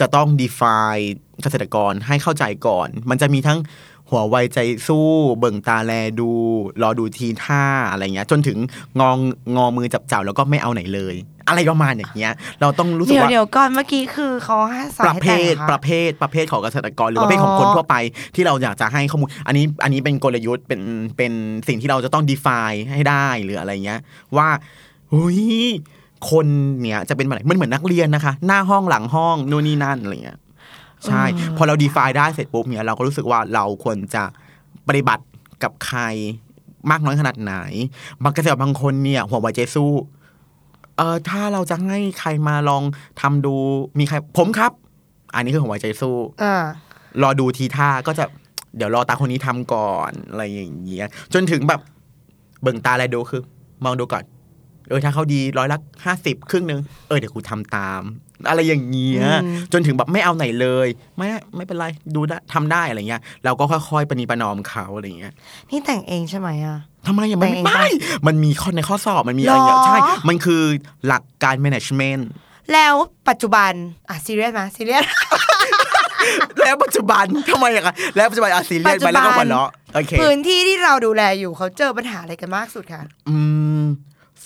จะต้อง define เกษตรกรให้เข้าใจก่อน มันจะมีทั้งหัวไวใจสู้ เบิ่งตาแลดู รอดูทีท่าอะไรเงี้ย จนถึงงองงอมือจับเจ้าแล้วก็ไม่เอาไหนเลย อะไรประมาณอย่างเงี้ย เราต้องรู้สึกเดี๋ยวว่าเดี๋ยวก่อนเมื่อกี้คือเขาให้สอนประให้เภแต่งทเหรอปคะระเภทประเภทของเกษตรกรหรือประเภทของคนอ๋อทั่วไปที่เราอยากจะให้ข้อมูล อันนี้อันนี้เป็นกลยุทธ์เป็นเป็นสิ่งที่เราจะต้อง define ให้ได้หรืออะไรเงี้ย ว่าเฮ้ย คนเนี่ยจะเป็นอะไรมันเหมือนนักเรียนนะคะ หน้าห้องหลังห้องนู่นนี่นั่นอะไรเงี้ยใช่ พอเรา define ได้เสร็จปุ๊บเนี่ยเราก็รู้สึกว่าเราควรจะปฏิบัติกับใครมากน้อยขนาดไหน บางเกษตรกรบางคนเนี่ย หัวไวใจสู้ เออถ้าเราจะให้ใครมาลองทำดูมีใคร ผมครับ อันนี้คือหัวใจสู้อ่ารอดูทีท่าก็จะเดี๋ยวรอตาคนนี้ทำก่อนอะไรอย่างเงี้ยจนถึงแบบเบิ่งตาอะไรดูคือ มองดูก่อน เออถ้าเขาดีร้อยละห้าสิบครึ่งหนึ่งเออเดี๋ยวกูทำตาม อะไรอย่างเงี้ยอืมจนถึงแบบไม่เอาไหนเลย ไม่ไม่เป็นไรดูได้ทำได้อะไรเงี้ยเราก็ค่อยๆปณีประนอมเขาอะไรเงี้ยนี่แต่งเองใช่ไหมอะทำไมยังไม่แต่งเองไม่ปะมันมีข้อในข้อสอบมันมีอะไรอย่างเงี้ยหรอใช่ มันคือหลักการ management แล้วปัจจุบัน อะซีเรียสไหมซีเรียสแล้วปัจจุบันทำไมอะคะแล้วปัจจุบันอาซีเรียสไปแล้วก็หัวเราะโอเคพื้นที่ที่เราดูแลอยู่เขาเจอปัญหาอะไรกันมากสุดค่ะอืม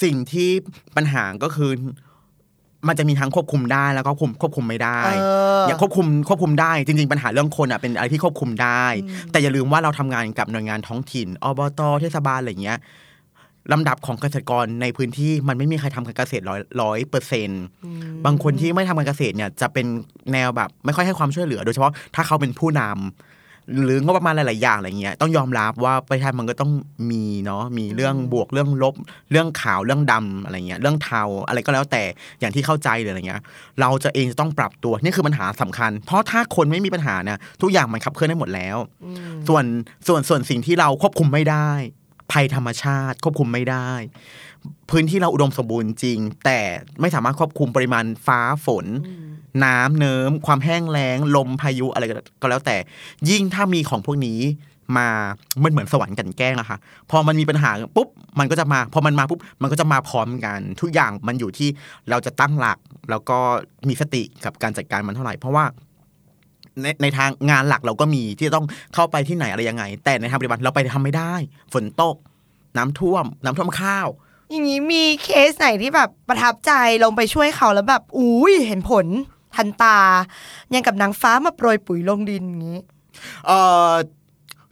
สิ่งที่ปัญหาก็คือมันจะมีทั้งควบคุมได้แล้วก็ควบคุมควบคุมไม่ได้เอออย่างควบคุมควบคุมได้จริง ๆ ปัญหาเรื่องคนอะเป็นอะไรที่ควบคุมได้ แต่อย่าลืมว่าเราทำงานกับหน่วยงานท้องถิ่นอบตเทศบาลอะไรเงี้ยลำดับของเกษตรกรในพื้นที่มันไม่มีใครทำการเกษตรร้อยร้อยเปอร์เซ็นต์บางคนที่ไม่ทำการเกษตรเนี่ยจะเป็นแนวแบบ ไม่ค่อยให้ความช่วยเหลือ โดยเฉพาะถ้าเขาเป็นผู้นำ หรืองบประมาณหลาย ๆ อย่างอะไรเงี้ยต้องยอมรับว่าประเทศไทยมันก็ต้องมีเนาะมีเรื่องบวกเรื่องลบ เรื่องขาวเรื่องดำอะไรเงี้ยเรื่องเทาอะไรก็แล้วแต่อย่างที่เข้าใจเลยอะไรเงี้ย เราจะเองจะต้องปรับตัวนี่คือปัญหาสำคัญ เพราะถ้าคนไม่มีปัญหาเนี่ยทุกอย่างมันขับเคลื่อนได้หมดแล้ว ส่วนส่วนส่วนสิ่งที่เราควบคุมไม่ได้ ภัยธรรมชาติควบคุมไม่ได้ พื้นที่เราอุดมสมบูรณ์จริง แต่ไม่สามารถควบคุมปริมาณฟ้าฝน น้ำเนิ้มความแห้งแล้ง ลมพายุอะไรก็แล้วแต่ ยิ่งถ้ามีของพวกนี้มามันเหมือนสวรรค์กันแกล้งอะค่ะพอมันมีปัญหาปุ๊บมันก็จะมาพอมันมาปุ๊บมันก็จะมาพร้อมกัน ทุกอย่างมันอยู่ที่เราจะตั้งหลัก แล้วก็มีสติกับการจัดการมันเท่าไหร่ เพราะว่าในในทางงานหลักเราก็มีที่จะต้องเข้าไปที่ไหนอะไรยังไง แต่ในทางปฏิบัติเราไปทำไม่ได้ ฝนตก น้ำท่วม น้ำท่วมข้าว อย่างนี้มีเคสไหนที่แบบประทับใจลงไปช่วยเขาแล้วแบบอุ้ยเห็นผล ทันตา ยังกับนางฟ้ามาโปรยปุ๋ยลงดินอย่างนี้ เอ่อ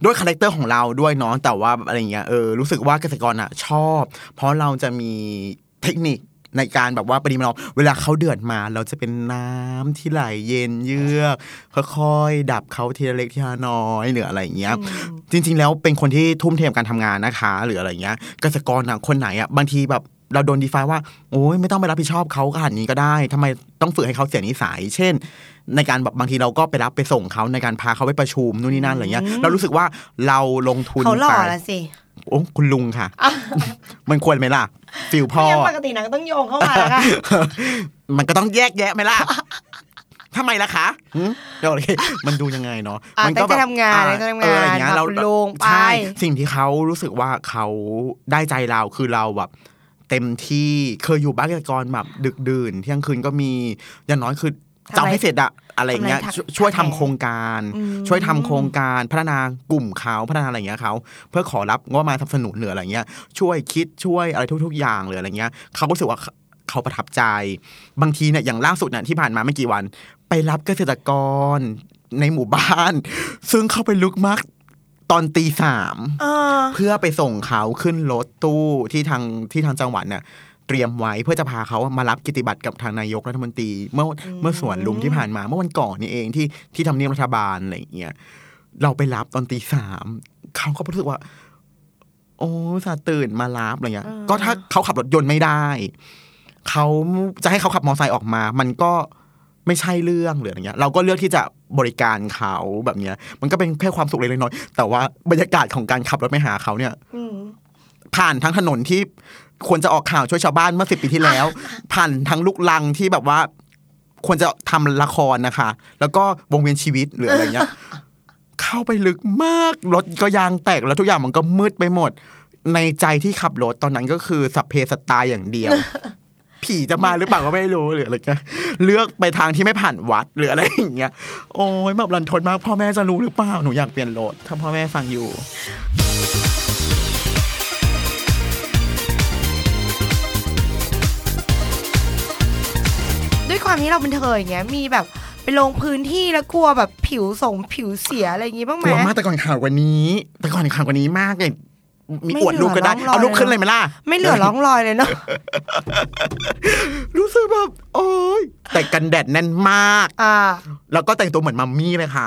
ด้วย character ของเราด้วยเนาะแต่ว่าอะไรเงี้ยเออรู้สึกว่าเกษตรกรอะชอบ เพราะเราจะมีเทคนิคในการแบบว่าปริมาณเราเวลาเขาเดือดมา เราจะเป็นน้ำที่ไหลเย็นเยือกค่อยๆดับเขาทีละเล็กทีละน้อยหรืออะไรเงี้ย จริง ๆ แล้วเป็นคนที่ทุ่มเทกับการทำงานนะคะ หรืออะไรเงี้ยเกษตรกรอะคนไหนอะบางทีแบบ เราโดนดีไฟว่าโอ้ยไม่ต้องไปรับผิดชอบเขาขนาดนี้ก็ได้ทำไมต้องฝึกให้เขาเสียนิสัย เช่น ในการแบบบางทีเราก็ไปรับไปส่งเขาในการพาเขาไปประชุมนู่นนี่นั่นอะไรเงี้ยเรารู้สึกว่าเราลงทุนเขาหล่อไปละสิโอ้คุณลุงค่ะ มันควรไหมล่ะฟิลพ่อยังปกตินางก็ต้องโยงเข้ามาแล้วค่ะมันก็ต้องแยกแยะไหมล่ะทำไมล่ะคะหึเดี๋ยวโอเคมันดูยังไงเนาะอะมัก็ตั้งใจทำงานอะตั้งใจทำงานเอออะไรอย่างเงี้ยพาเราคุณลุงไปใช่สิ่งที่เขารู้สึกว่าเขาได้ใจเราคือเราแบบ เต็มที่เคยอยู่บ้านเกษตรกรแบบดึกดื่นเที่ยงคืนก็มีอย่างน้อยคือจะเอาให้เสร็จอะอะไรอย่างเงี้ยทำอะไรช่วยช่วยทำโครงการอืมช่วยทำโครงการพัฒนากลุ่มเขาพัฒนาอะไรอย่างเงี้ยเขาเพื่อขอรับงบประมาณสนับสนุนหรืออะไรเงี้ย ช่วยคิดช่วยอะไรทุก ๆ อย่างหรืออะไรเงี้ยเขาก็รู้สึกว่าเขาเขาประทับใจ บางทีเนี่ยอย่างล่าสุดเนี่ยที่ผ่านมาไม่กี่วัน ไปรับเกษตรกรในหมู่บ้าน ซึ่งเข้าไปลึกมาก ตอนตีสามเออเพื่อไปส่งเขาขึ้นรถตู้ที่ทางที่ทางจังหวัดเนี่ยเตรียมไว้เพื่อจะพาเขามารับกิตติบัตรกับทางนายกรัฐมนตรี เมื่อเมื่อสวนลุมที่ผ่านมา เมื่อวันก่อนนี่เองที่ที่ทำเนียบรัฐบาลอะไรอย่างเงี้ยเราไปรับตอนตีสามเขาก็รู้สึกว่า โอ้สาห์ตื่นมารับอะไรเงี้ย ก็ถ้าเขาขับรถยนต์ไม่ได้เขาจะให้เขาขับมอเตอร์ไซค์ออกมา มันก็ ไม่ใช่เรื่องหรืออะไรเงี้ย เราก็เลือกที่จะบริการเขาแบบเนี้ย มันก็เป็นแค่ความสุขเล็กๆน้อยๆแต่ว่าบรรยากาศของการขับรถไปหาเขาเนี่ยอืมผ่านทั้งถนนที่ควรจะออกข่าวช่วยชาวบ้านเมื่อสิบปีที่แล้ว ผ่านทั้งลูกลังที่แบบว่า ควรจะทำละครนะคะ แล้วก็วงเวียนชีวิตหรืออะไรเงี้ย เข้าไปลึกมากรถก็ยางแตกแล้วทุกอย่างมันก็มืดไปหมด ในใจที่ขับรถตอนนั้นก็คือสัพเพสตตาอย่างเดียว ผีจะมาหรือเปล่าก็ไม่รู้หรืออะไรเงี้ยเลือกไปทางที่ไม่ผ่านวัดหรืออะไรอย่างเงี้ยโอ้ยแบบรันทดมากพ่อแม่จะรู้หรือเปล่าหนูอยากเปลี่ยนรถถ้าพ่อแม่ฟังอยู่ด้วยความที่เราเป็นเธออย่างเงี้ยมีแบบไปลงพื้นที่แล้วกลัวแบบผิวส่งผิวเสียอะไรอย่างงี้บ้างไหกมลัวมากแต่ก่อนข่าวกว่านี้ แต่ก่อนข่าวกว่านี้มากเลย มีไม่อวดลูกก็ได้เหลือร่องรอยเอาลูกขึ้นเลยไหมล่ะ ไม่เหลือร่องรอยเลยเนาะรู้สึกแบบโอ้ยแต่กันแดดแน่นมากอ่าแล้วก็แต่งตัวเหมือนมัมมี่เลยค่ะ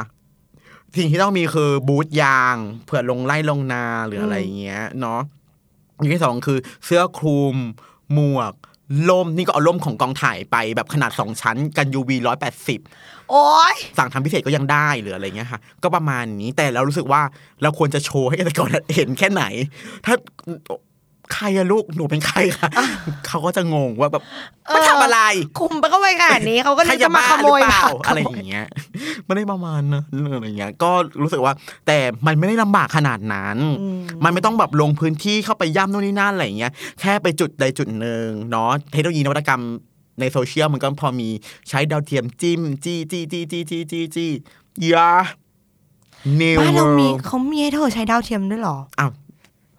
สิ่งที่ต้องมีคือบูทยางเผื่อลงไล่ลงนาหรืออะไรอย่างเงี้ยเนาะอย่างที่สองคือเสื้อคลุมหมวก ล่มนี่ก็เอาล่มของกองถ่ายไปแบบขนาดสองชั้นกัน UV ร้อยแปดสิบโอ้ยสั่งทำพิเศษก็ยังได้หรืออะไรเงี้ยค่ะ ก็ประมาณนี้แต่เรารู้สึกว่าเราควรจะโชว์ให้เกษตรกรเห็นแค่ไหน ถ้า ใครอะลูกหนูเป็นใครคะเขาก็จะงงว่าแบบมาทำอะไร คุมไปก็ไว้ขนาดนี้เขาก็เลยใครจะมาขโมยหรือเปล่าผักอะไรอย่างเงี้ยไม่ได้ประมาณนะอะไรอย่างเงี้ยก็รู้สึกว่า แต่มันไม่ได้ลำบากขนาดนั้น มันไม่ต้องแบบลงพื้นที่เข้าไปย่ำนู่นนี่นั่นอะไรอย่างเงี้ยแค่ไปจุดใดจุดหนึ่งเนาะเทคโนโลยีนวัตกรรมในโซเชียลมันก็พอมีใช้ดาวเทียมจิ้ม จี้จี้จี้จี้จี้จี้จี้ยา New บ้านเรามี World เขามีให้เธอใช้ดาวเทียมด้วยเหรออ้าว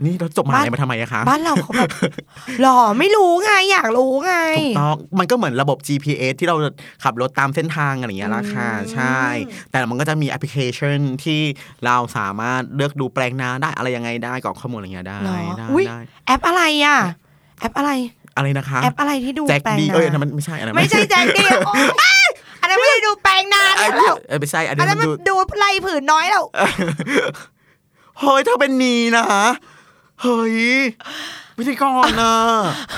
นี่เราจบมหาอะไรมาทำไมอะคะ บ้านเราเขาแบบหรอไม่รู้ไงอยากรู้ไงถูกต้องมันก็เหมือนระบบ GPS ที่เราขับรถตามเส้นทางอะไรอย่างเงี้ยละค่ะ ใช่ แต่มันก็จะมีแอปพลิเคชันที่เราสามารถเลือกดูแปลงนาได้อะไรยังไงได้กรอกข้อมูลอะไรเงี้ยได้เหรอได้อุ๊ยได้แอปอะไรอะแอปอะไรอะไรนะคะแอปอะไรที่ดูแจ็คแปลงดีนาเอ้ยอันนั้นมันไม่ใช่อันนั้นไม่ใช่แจ็คดีโอ๊ยอันนั้นไม่ได้ดูแปลงนาเอ้ยแล้วเอ้ยไม่ใช่อันอันนี้นั้นมันมันดูดูไล่ผืนน้อยแล้วเฮ้ยเธอเป็นนีนะ เฮ้ยพิธีกรนะ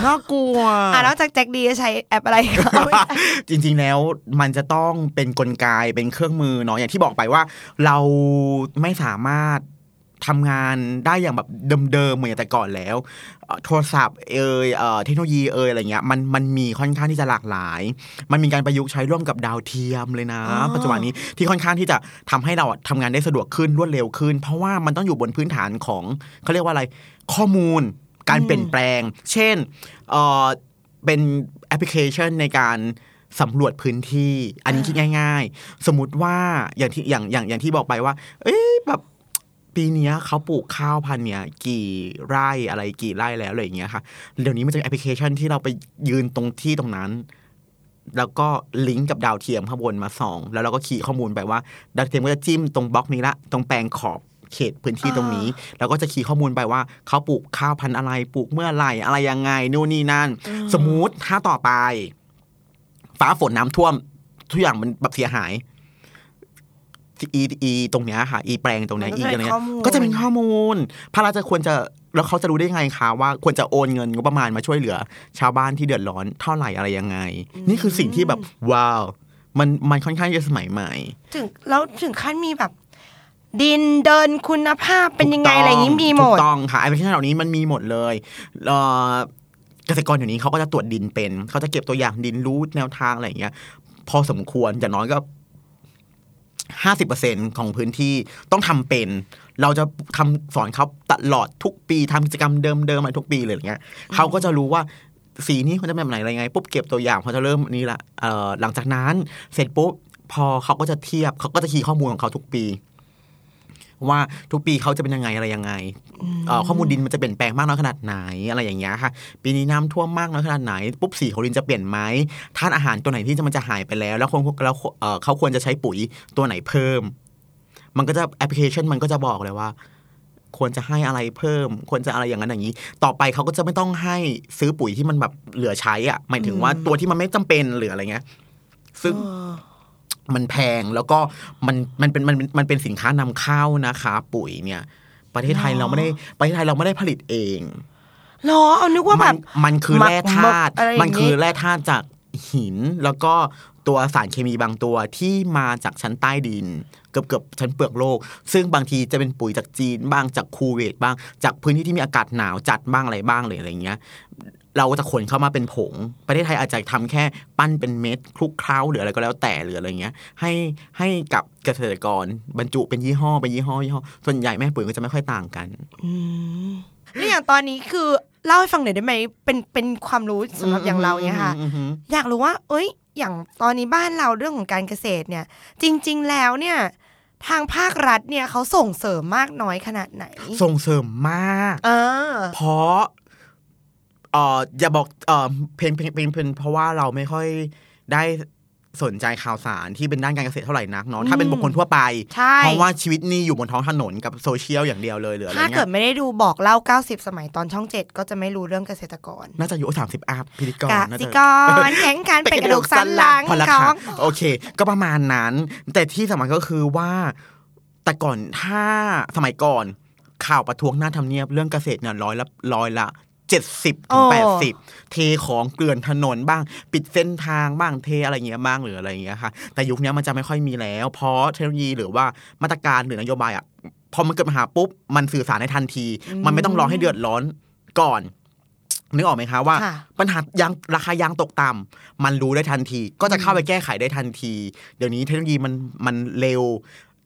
น่ากลัวอะนอกจากแจ็คดีจะใช้แอปอะไรคะจริง ๆ แล้วมันจะต้องเป็นกลไกเป็นเครื่องมือเนาะอย่างที่บอกไปว่า เราไม่สามารถ ทำงานได้อย่างแบบเดิมๆเหมือนแต่ก่อนแล้วเอ่อโทรศัพท์เอ่ยเอ่อเทคโนโลยีเอ่ยอะไรเงี้ยมันมันมีค่อนข้างที่จะหลากหลาย มันมีการประยุกต์ใช้ร่วมกับดาวเทียมเลยนะ ปัจจุบันนี้ที่ค่อนข้างที่จะทำให้เราอะทำงานได้สะดวกขึ้นรวดเร็วขึ้น เพราะว่ามันต้องอยู่บนพื้นฐานของเขาเรียกว่าอะไรข้อมูล การเปลี่ยนแปลง เช่นเอ่อเป็นแอปพลิเคชันในการสำรวจพื้นที่ อันนี้คิดง่าย ๆ สมมติว่าอย่างที่อย่างอย่างอย่างที่บอกไปว่า เอ้ยแบบ ปีเนี้ยเขาปลูกข้าวพันธุ์เนี้ยกี่ไร่อะไรกี่ไร่แล้วอะไรอย่างเงี้ยค่ะ เดี๋ยวนี้มันจะมีแอปพลิเคชันที่เราไปยืนตรงที่ตรงนั้น แล้วก็ลิงก์กับดาวเทียมข้างบนมาส่อง แล้วเราก็ key ข้อมูลไปว่า ดาวเทียมก็จะจิ้มตรงบล็อกนี้ละ ตรงแปลงขอบเขตพื้นที่ตรงนี้ แล้วก็จะขี่ข้อมูลไปว่าเขาปลูกข้าวพันธุ์อะไร ปลูกเมื่อไหร่อะไรยังไงนู่นนี่นั่น สมมุติถ้าต่อไป ฟ้าฝนน้ำท่วมทุกอย่างมันแบบเสียหาย อีอีตรงเนี้ยค่ะ อีแปลงตรงเนี้ยมันอีก็ตจะรงเป็นเนี้ยข้อมูลก็จะเป็นข้อมูล พระราชควรจะแล้วเขาจะรู้ได้ไงคะว่าควรจะโอนเงินงบประมาณมาช่วยเหลือ ชาวบ้านที่เดือดร้อนเท่าไหร่อะไรยังไง นี่คือสิ่งที่แบบว้าว มันมันค่อนข้างจะสมัยใหม่ ถึงแล้วถึงขั้นมีแบบ ดินเดินคุณภาพเป็นยังไงถูกต้อะไรอย่างนี้มีหมถูดกต้องค่ะแอปพลิเคชันเหล่านี้มันมีหมดเลยเอ่อเกษตรกรเดี๋ยวนี้เขาก็จะตรวจดินเป็น เขาจะเก็บตัวอย่างดินรู้แนวทางอะไรอย่างเงี้ยพอสมควรอย่างน้อยก็ ห้าสิบเปอร์เซ็นของพื้นที่ต้องทำเป็น เราจะทำสอนเขาตลอดทุกปีทำกิจกรรมเดิมๆอะไรทุกปีเลยอย่างเงี้ยเขาก็จะรู้ว่าสีนี้เขาจะแบบไหนอะไรไงปุ๊บเก็บตัวอย่างเขาจะเริ่มนี่ละเอ่อหลังจากนั้นเสร็จปุ๊บพอเขาก็จะเทียบเขาก็จะคีย์ข้อมูลของเขาทุกปี ว่าทุกปีเขาจะเป็นยังไงอะไรยังไงเอ่อข้อมูลดินมันจะเปลี่ยนแปลงมากน้อยขนาดไหนอะไรอย่างเงี้ยค่ะ ปีนี้น้ำท่วมมากน้อยขนาดไหนปุ๊บสีของดินจะเปลี่ยนไหมธาตุอาหารตัวไหนที่จะมันจะหายไปแล้ว แล้วควรแล้วเอ่อเขาควรจะใช้ปุ๋ยตัวไหนเพิ่ม มันก็จะแอปพลิเคชันมันก็จะบอกเลยว่าควรจะให้อะไรเพิ่ม ควรจะอะไรอย่างนั้นอย่างนี้ ต่อไปเขาก็จะไม่ต้องให้ซื้อปุ๋ยที่มันแบบเหลือใช้อะหมายถึงว่าตัวที่มันไม่จำเป็นหรืออะไรเงี้ย ซึ่ง มันแพงแล้วก็มันมันเป็นมันมันเป็นสินค้านำเข้านะคะ ปุ๋ยเนี่ย ประเทศไทยหรอเราไม่ได้ประเทศไทยเราไม่ได้ผลิตเองเหรอเอานึกว่าแบมับนมันคือหมักแร่ธาตุหมกอะไรอย่างงี้มันคือแร่ธาตุจากหินแล้วก็ตัวสารเคมีบางตัวที่มาจากชั้นใต้ดิน เกือบเกือบชั้นเปลือกโลก ซึ่งบางทีจะเป็นปุ๋ยจากจีนบ้างจากคูเวตบ้างจากพื้นที่ที่มีอากาศหนาวจัดบ้างอะไรบ้างเลยอะไรเงี้ย เราจะขนเข้ามาเป็นผง ประเทศไทยอาจจะทำแค่ปั้นเป็นเม็ดคลุกเคล้าหรืออะไรก็แล้วแต่หรืออะไรเงี้ย ให้ให้กับเกษตรกรบรรจุเป็นยี่ห้อเป็นยี่ห้อยี่ห้อส่วนใหญ่แม่ปุ๋ยก็จะไม่ค่อยต่างกันแล้วอย่างตอนนี้คือเล่าให้ฟังหน่อยได้ไหมเป็นเป็นความรู้สำหรับอย่างเราเนี่ยค่ะอือหืออยากรู้ว่า เอ้ย อย่างตอนนี้บ้านเราเรื่องของการเกษตรเนี่ย จริง ๆ แล้วเนี่ยทางภาครัฐเนี่ยเขาส่งเสริมมากน้อยขนาดไหน ส่งเสริมมากอ่าเพราะเอ่ออย่าบอกเอ่อเพนเพนเพนเพนเพราะว่าเราไม่ค่อยได้สนใจข่าวสารที่เป็นด้านการเกษตรเท่าไหร่นักเนาะถ้าเป็นบุคคลทั่วไปใช่เพราะว่าชีวิตนี่อยู่บนท้องถนนกับโซเชียลอย่างเดียวเลยหรืออะไรถ้าเงี้เกิยดไม่ได้ดูบอกเล่า 90 สมัยตอนช่อง 7 ก็จะไม่รู้เรื่องเกษตรกร น่าจะอยู่สามสิบอัพพิธีกรกน่าสิจะกรแข็งขันเป็นกระดูกสันหลังพอละขอค่ะงโอเค ก็ประมาณนั้น แต่ที่สำคัญก็คือว่า แต่ก่อนถ้าสมัยก่อนข่าวประท้วงหน้าทำเนียบเรื่องเกษตรเนี่ยร้อยละร้อยละ เจ็ดสิบถึงโอ้แปดสิบเทของเกลื่อนถนนบ้าง ปิดเส้นทางบ้างเทอะไรเงี้ยบ้างหรืออะไรเงี้ยค่ะ แต่ยุคนี้มันจะไม่ค่อยมีแล้ว เพราะเทคโนโลยีหรือว่ามาตรการหรือนโยบายอะพอมันเกิดปัญหาปุ๊บ มันสื่อสารได้ทันที มันไม่ต้องรอให้เดือดร้อนก่อนนึกออกไหมคะว่าค่ะปัญหายางราคายางตกต่ำมันรู้ได้ทันที ก็จะเข้าไปแก้ไขได้ทันที เดี๋ยวนี้เทคโนโลยีมันมันเร็ว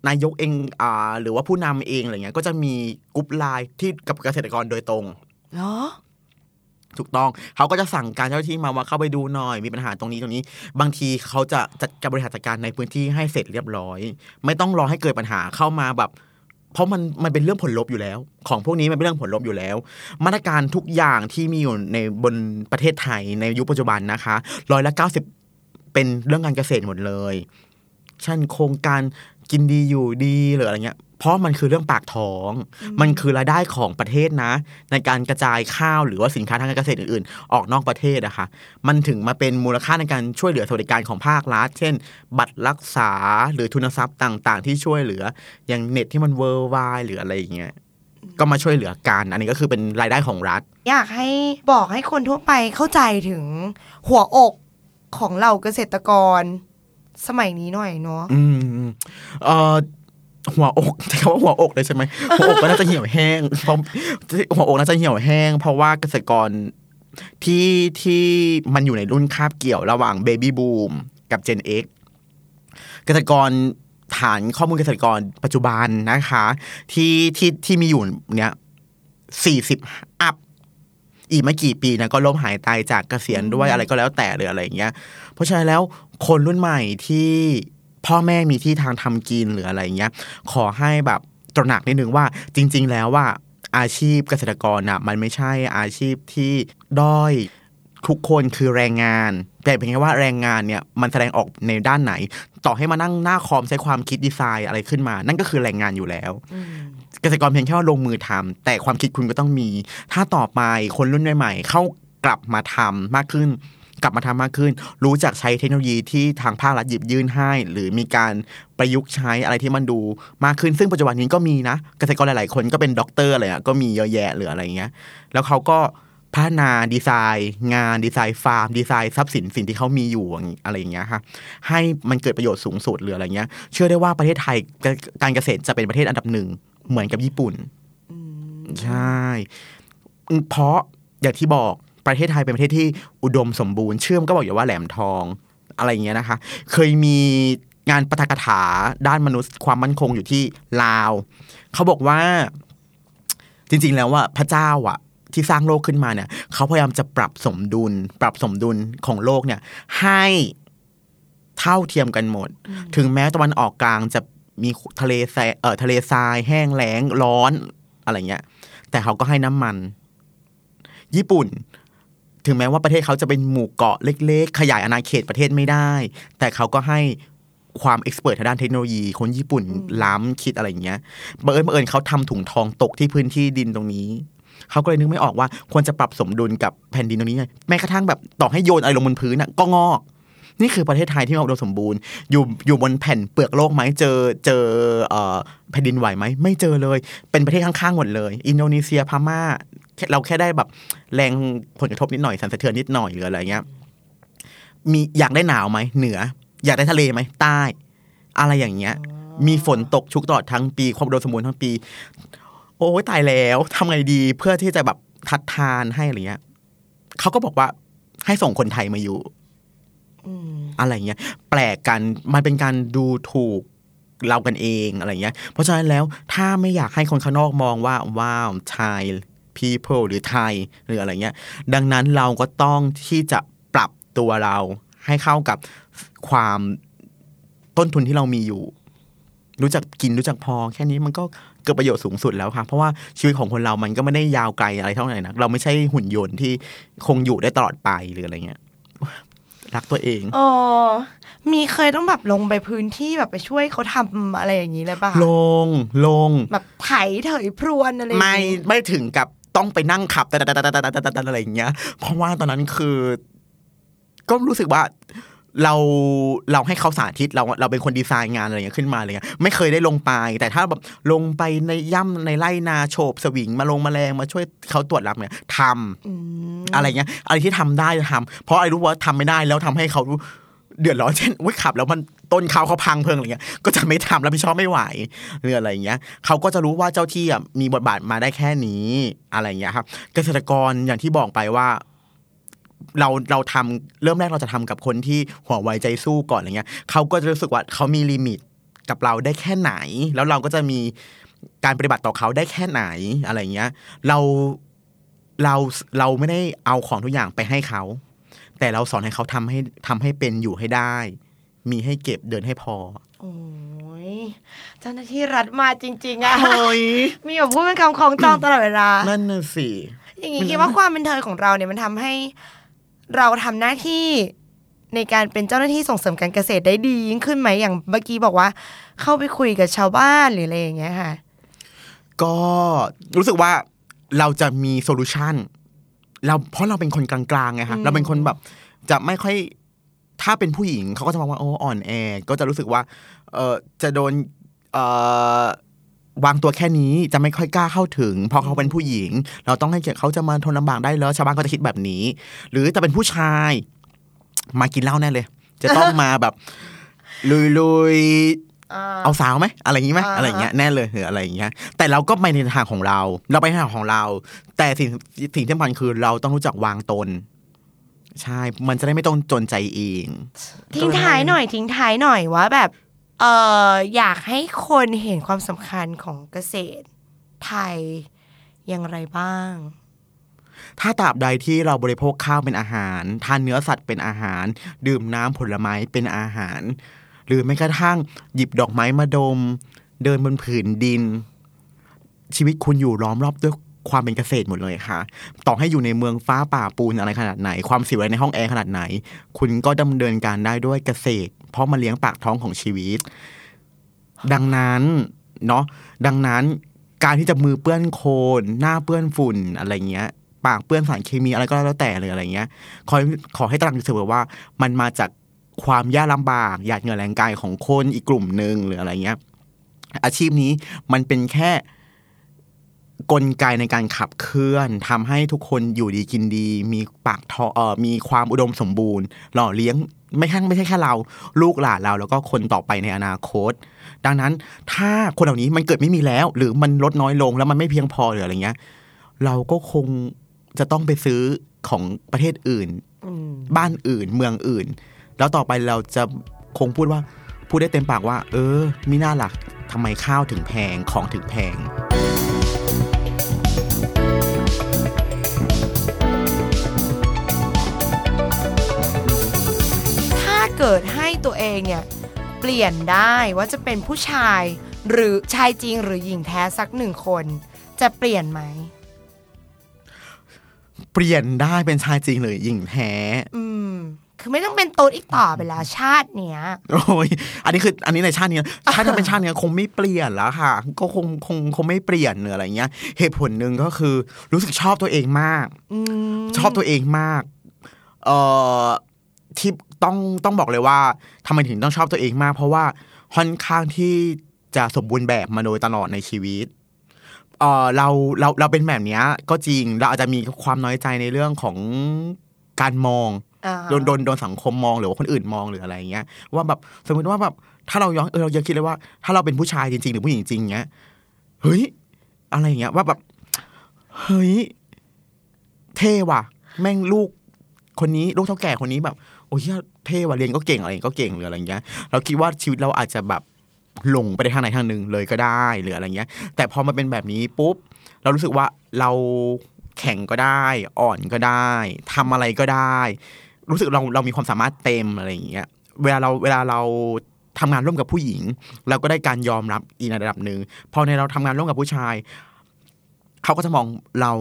นายกเองอ่าหรือว่าผู้นำเองอะไรเงี้ยก็จะมี group LINE ที่กับเกษตรกรโดยตรงเหรอ ถูกต้องเขาก็จะสั่งการเจ้าหน้าที่มาว่าเข้าไปดูหน่อย มีปัญหาตรงนี้ตรงนี้ บางทีเขาจะจัดการบริหารจัดการในพื้นที่ให้เสร็จเรียบร้อย ไม่ต้องรอให้เกิดปัญหาเข้ามาแบบ เพราะมันมันเป็นเรื่องผลลบอยู่แล้ว ของพวกนี้มันเป็นเรื่องผลลบอยู่แล้ว มาตรการทุกอย่างที่มีอยู่ในบนประเทศไทยในยุคปัจจุบันนะคะร้อยละเก้าสิบเป็นเรื่องการเกษตรหมดเลยเช่นโครงการ กินดีอยู่ดีหรืออะไรเงี้ยเพราะมันคือเรื่องปากท้อง มันคือรายได้ของประเทศนะ ในการกระจายข้าวหรือว่าสินค้าทางการเกษตรอื่นๆ ออกนอกประเทศนะคะ มันถึงมาเป็นมูลค่าในการช่วยเหลือสวัสดิการของภาครัฐ เช่น บัตรรักษาหรือทุนทรัพย์ต่างๆ ที่ช่วยเหลือ อย่างเน็ตที่มันเวอร์ไวหรืออะไรอย่างเงี้ย ก็มาช่วยเหลือกัน อันนี้ก็คือเป็นรายได้ของรัฐ อยากให้บอกให้คนทั่วไปเข้าใจถึงหัวอกของเราเกษตรกร สมัยนี้หน่อยเนาะอืมเอ่อหัวอกใช้คำว่าหัวอกเลยใช่ไหมหัวอกก็น่าจะเหี่ยวแห้งเพราะหัวอกน่าจะเหี่ยวแห้ง เพราะว่าเกษตรกรที่ที่มันอยู่ในรุ่นคาบเกี่ยวระหว่างเบบี้บูมกับ Gen X เกษตรกรฐานข้อมูลเกษตรกรปัจจุบันนะคะ ที่ที่ที่มีอยู่เนี้ยสี่สิบอัพอีกไม่กี่ปีนะก็ล้มหายตายจากเกษียณด้วยอะไรก็แล้วแต่หรืออะไรอย่างเงี้ย เพราะฉะนั้นแล้ว คนรุ่นใหม่ที่พ่อแม่มีที่ทางทำกินหรืออะไรอย่างเงี้ย ขอให้แบบตระหนักนิดนึงว่าจริง ๆ แล้วว่าอาชีพเกษตรกรน่ะมันไม่ใช่อาชีพที่ด้อยทุกคนคือแรงงาน แต่เพียงแค่ว่าแรงงานเนี่ยมันแสดงออกในด้านไหน ต่อให้มานั่งหน้าคอมใช้ความคิดดีไซน์อะไรขึ้นมา นั่นก็คือแรงงานอยู่แล้วเกษตรกรเพียงแค่ว่าลงมือทำแต่ความคิดคุณก็ต้องมี ถ้าต่อไปคนรุ่นใหม่ๆเข้ากลับมาทำมากขึ้น กลับมาทำมากขึ้น รู้จักใช้เทคโนโลยีที่ทางภาครัฐหยิบยื่นให้ หรือมีการประยุกต์ใช้อะไรที่มันดูมากขึ้น ซึ่งปัจจุบันนี้ก็มีนะ เกษตรกรหลาย ๆ คนก็เป็นด็อกเตอร์อะไรอะก็มีเยอะแยะหรืออะไรเงี้ย แล้วเขาก็พัฒนาดีไซน์ งานดีไซน์ฟาร์ม ดีไซน์ทรัพย์สินสิ่งที่เขามีอยู่อะไรอย่างเงี้ยค่ะให้มันเกิดประโยชน์สูงสุดหรืออะไรเงี้ย เชื่อได้ว่าประเทศไทยการเกษตรจะเป็นประเทศอันดับหนึ่งเหมือนกับญี่ปุ่นใช่อืมเพราะอย่างที่บอก ประเทศไทยเป็นประเทศที่อุดมสมบูรณ์ชื่อมันก็บอกอยู่ว่าแหลมทองอะไรอย่างเงี้ยนะคะ เคยมีงานปาฐกถาด้านมนุษย์ความมั่นคงอยู่ที่ลาว เขาบอกว่า จริง ๆ แล้วว่าพระเจ้าอะ ที่สร้างโลกขึ้นมาเนี่ย เขาพยายามจะปรับสมดุล ปรับสมดุลของโลกเนี่ย ให้เท่าเทียมกันหมด ถึงแม้ตะวันออกกลางจะมีทะเลทรายเอ่อทะเลทรายแห้งแล้งร้อนอะไรเงี้ย แต่เขาก็ให้น้ำมัน ญี่ปุ่น ถึงแม้ว่าประเทศเขาจะเป็นหมู่เกาะเล็ก ๆ ขยายอาณาเขตประเทศไม่ได้ แต่เขาก็ให้ความเอ็กซ์เพรสทางด้านเทคโนโลยี คนญี่ปุ่นล้ำคิดอะไรอย่างเงี้ยบังเอิญบังเอิญเขาทำถุงทองตกที่พื้นที่ดินตรงนี้ เขาก็เลยนึกไม่ออกว่าควรจะปรับสมดุลกับแผ่นดินตรงนี้ไงแม้กระทั่งแบบต่อให้โยนอะไรลงบนพื้นน่ะก็งอก นี่คือประเทศไทยที่มีอุดมสมบูรณ์ อยู่อยู่บนแผ่นเปลือกโลกไหมเจอเจอเอ่อแผ่นดินไหวไหมไม่เจอเลย เป็นประเทศข้างๆหมดเลย อินโดนีเซียพม่าแค่ เราแค่ได้แบบแรงผลกระทบนิดหน่อยสั่นสะเทือนนิดหน่อยหรืออะไรเงี้ยมีอยากได้หนาวไหมเหนือ อยากได้ทะเลไหมใต้ อะไรอย่างเงี้ย มีฝนตกชุกตลอดทั้งปีความอุดมสมบูรณ์ทั้งปี โอ้ยตายแล้วทำไงดีเพื่อที่จะแบบทัดทานให้อะไรเงี้ยเขาก็บอกว่าให้ส่งคนไทยมาอยู่อืมอะไรเงี้ย แปลกกันมันเป็นการดูถูกเรากันเองอะไรเงี้ย เพราะฉะนั้นแล้วถ้าไม่อยากให้คนข้างนอกมองว่าว้าวไทย people หรือไทยหรืออะไรเงี้ย ดังนั้นเราก็ต้องที่จะปรับตัวเราให้เข้ากับความต้นทุนที่เรามีอยู่ รู้จักกินรู้จักพอ แค่นี้มันก็เกิดประโยชน์สูงสุดแล้วค่ะ เพราะว่าชีวิตของคนเรามันก็ไม่ได้ยาวไกลอะไรเท่าไหร่นะเราไม่ใช่หุ่นยนต์ที่คงอยู่ได้ตลอดไปหรืออะไรเงี้ยรักตัวเองอ๋อมีเคยต้องแบบลงไปพื้นที่แบบไปช่วยเขาทำอะไรอย่างนี้เลยป่ะคะลงลง แบบไถเถยพรวนอะไรอย่างไม่งี้ไม่ถึงกับ ต้องไปนั่งขับแต่อะไรอย่างเงี้ย เพราะว่าตอนนั้นคือ ก็รู้สึกว่าเราเราให้เขาสาธิตเราเราเป็นคนดีไซน์งานอะไรเงี้ยขึ้นมาอะไรเงี้ยไม่เคยได้ลงไป แต่ถ้าแบบลงไปในย่ำในไร่นาโฉบสวิงมาลงมาแมลงมาช่วยเขาตรวจรับเนี่ยทำอืมอะไรเงี้ยอะไรที่ทำได้จะทำเพราะไอ้รู้ว่าทำไม่ได้แล้วทำให้เขา เดือดร้อนเช่นอุ้ยขับ แล้วมันต้นเขาเขาพังเพลิงอะไรเงี้ยก็จะไม่ทำรับผิดชอบไม่ไหวหรืออะไรเงี้ยเขาก็จะรู้ว่าเจ้าที่อะมีบทบาทมาได้แค่นี้อะไรเงี้ยครับ เกษตรกรอย่างที่บอกไปว่าเราเราทำเริ่มแรกเราจะทำกับคนที่หัวไวใจสู้ก่อนอะไรเงี้ยเขาก็จะรู้สึกว่าเขามีลิมิตกับเราได้แค่ไหน แล้วเราก็จะมีการปฏิบัติต่อเขาได้แค่ไหนอะไรเงี้ย เราเราเราไม่ได้เอาของทุกอย่างไปให้เขา แต่เราสอนให้เขาทำให้ทำให้เป็นอยู่ให้ได้ มีให้เก็บเดินให้พอ โอ้ยเจ้าหน้าที่รัฐมาจริง ๆอะเฮ้ยมีแบบพูดเป็นคำคล้องจองตลอดเวลา นั่นน่ะสิอย่างนี้คิดว่าความเป็นเธอของเราเนี่ยมันทำให้ เราทำหน้าที่ในการเป็นเจ้าหน้าที่ส่งเสริมการเกษตรได้ดียิ่งขึ้นไหมอย่างเมื่อกี้บอกว่า เข้าไปคุยกับชาวบ้านหรืออะไรอย่างเงี้ยค่ะ ก็รู้สึกว่าเราจะมีโซลูชัน เราเพราะเราเป็นคนกลางๆไงคะอืมเราเป็นคนแบบจะไม่ค่อยถ้าเป็นผู้หญิงเขาก็จะมองว่าโอ้อ่อนแอ ก็จะรู้สึกว่า เออจะโดนเออวางตัวแค่นี้จะไม่ค่อยกล้าเข้าถึง เพราะเขาเป็นผู้หญิง เราต้องให้เกียรติเขาจะมาทนลำบากได้แล้วชาวบ้านก็จะคิดแบบนี้ หรือจะเป็นผู้ชาย มากินเหล้าแน่เลย จะต้องมาแบบลุยๆ เอาสาวไหมอะไรอย่างนี้ไหมอ่าอะไรอย่างเงี้ยแน่เลยหรืออะไรอย่างเงี้ยแต่เราก็ไปในทางของเรา เราไปในทางของเรา แต่สิ่งสิ่งที่สำคัญคือเราต้องรู้จักวางตน ใช่ มันจะได้ไม่ต้องจนใจเองทิ้งท้ายหน่อยทิ้งท้ายหน่อยว่าแบบเอออยากให้คนเห็นความสำคัญของเกษตรไทยอย่างไรบ้างถ้าตราบใดที่เราบริโภคข้าวเป็นอาหาร ทานเนื้อสัตว์เป็นอาหาร ดื่มน้ำผลไม้เป็นอาหาร หรือแม้กระทั่งหยิบดอกไม้มาดม เดินบนผืนดิน ชีวิตคุณอยู่ล้อมรอบด้วยความเป็นเกษตรหมดเลยค่ะ ต่อให้อยู่ในเมืองฟ้าป่าปูนอะไรขนาดไหน ความสิวอะไรในห้องแอร์ขนาดไหน คุณก็ดำเนินการได้ด้วยเกษตร เพราะมาเลี้ยงปากท้องของชีวิต ดังนั้นเนาะดังนั้นการที่จะมือเปื้อนโคลนหน้าเปื้อนฝุ่นอะไรเงี้ย ปากเปื้อนสารเคมีอะไรก็แล้วแต่เลยอะไรเงี้ยขอขอให้ตระหนักเสมอว่า มันมาจาก ความยากลำบากหยาดเหงื่อแรงกายของคนอีกกลุ่มหนึ่งหรืออะไรเงี้ย อาชีพนี้มันเป็นแค่กลไกในการขับเคลื่อนทำให้ทุกคนอยู่ดีกินดี มีปากทอเอ่อมีความอุดมสมบูรณ์ หล่อเลี้ยงไม่แค่ไม่ใช่แค่เราลูกหลานเรา แล้วก็คนต่อไปในอนาคต ดังนั้นถ้าคนเหล่านี้มันเกิดไม่มีแล้ว หรือมันลดน้อยลงแล้วมันไม่เพียงพอหรืออะไรเงี้ย เราก็คงจะต้องไปซื้อของประเทศอื่นอืมบ้านอื่น เมืองอื่น แล้วต่อไปเราจะคงพูดว่าพูดได้เต็มปากว่า เออมีหน้าหลักทำไมข้าวถึงแพงของถึงแพง ถ้าเกิดให้ตัวเองเนี่ยเปลี่ยนได้ว่าจะเป็นผู้ชายหรือชายจริงหรือหญิงแท้สักหนึ่งคน จะเปลี่ยนไหม เปลี่ยนได้เป็นชายจริงหรือหญิงแท้ อืม คือไม่ต้องเป็นตุ๊ดอีกต่อไปแล้วชาติเนี้ยโอ้ยอันนี้คืออันนี้ในชาตินี้นะถ้าจะเป็นชาตินี้คงไม่เปลี่ยนแล้วค่ะ ก็คงคงคงไม่เปลี่ยนหรืออะไรเงี้ย เหตุผลหนึ่งก็คือรู้สึกชอบตัวเองมากอืมชอบตัวเองมาก เอ่อที่ต้องต้องบอกเลยว่าทำไมถึงต้องชอบตัวเองมาก เพราะว่าค่อนข้างที่จะสมบูรณ์แบบมาโดยตลอดในชีวิตเอ่อเราเราเราเป็นแบบเนี้ยก็จริงเราอาจจะมีความน้อยใจในเรื่องของการมองอ่า โดนโดนโดนสังคมมองหรือว่าคนอื่นมองหรืออะไรเงี้ยว่าแบบสมมติว่าแบบถ้าเราย้อนเออเราจะคิดเลยว่า ถ้าเราเป็นผู้ชายจริง ๆ หรือผู้หญิงจริงเงี้ยเฮ้ยอะไรเงี้ยว่าแบบเฮ้ยเท่ว่ะ แม่งลูกคนนี้ลูกเท่าแก่คนนี้แบบ โอ้ยเท่ว่ะเรียนก็เก่งอะไรก็เก่งหรืออะไรเงี้ย เราคิดว่าชีวิตเราอาจจะแบบหลงไปในทางไหนทางหนึ่งเลยก็ได้หรืออะไรเงี้ย แต่พอมาเป็นแบบนี้ปุ๊บ เรารู้สึกว่าเราแข่งก็ได้ อ่อนก็ได้ทำอะไรก็ได้ รู้สึกเราเรามีความสามารถเต็มอะไรอย่างเงี้ยเวลาเราเวลาเราทำงานร่วมกับผู้หญิง เราก็ได้การยอมรับอีกในระดับหนึ่งพอในเราทำงานร่วมกับผู้ชายเขาก็จะมองเรา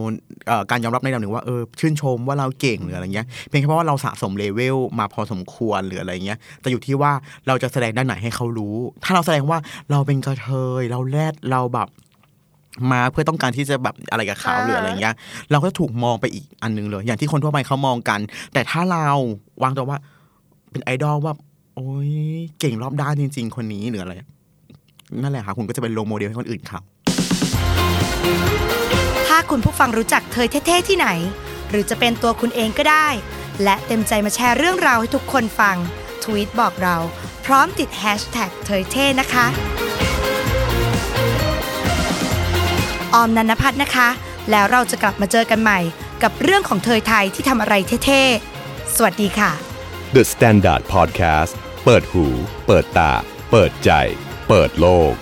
การยอมรับในระดับหนึ่งว่าเออชื่นชมว่าเราเก่งหรืออะไรเงี้ยเพียงแค่เพราะว่าเราสะสมเลเวลมาพอสมควรหรืออะไรเงี้ยแต่อยู่ที่ว่าเราจะแสดงด้านไหนให้เขารู้ ถ้าเราแสดงว่าเราเป็นกระเทยเราแรดเราแบบ มาเพื่อต้องการที่จะแบบอะไรกับเขาอ่าหรืออะไรเงี้ย เราก็จะถูกมองไปอีกอันหนึงเลย อย่างที่คนทั่วไปเขามองกัน แต่ถ้าเราวางตัวว่า เป็นไอดอลว่า โอ้ยเก่งรอบด้านจริง ๆ คนนี้หรืออะไรนั่นแหละค่ะคุณก็จะเป็น role model ให้คนอื่นเขาถ้าคุณผู้ฟังรู้จักเธอเท่ๆที่ไหน หรือจะเป็นตัวคุณเองก็ได้ และเต็มใจมาแชร์เรื่องราวให้ทุกคนฟังทวีตบอกเรา พร้อมติดแฮชแท็กเธอเท่นะคะ ออมนันพัฒน์นะคะ แล้วเราจะกลับมาเจอกันใหม่ กับเรื่องของเธอไทยที่ทำอะไรเท่ๆ สวัสดีค่ะ The Standard Podcast เปิดหู เปิดตา เปิดใจ เปิดโลก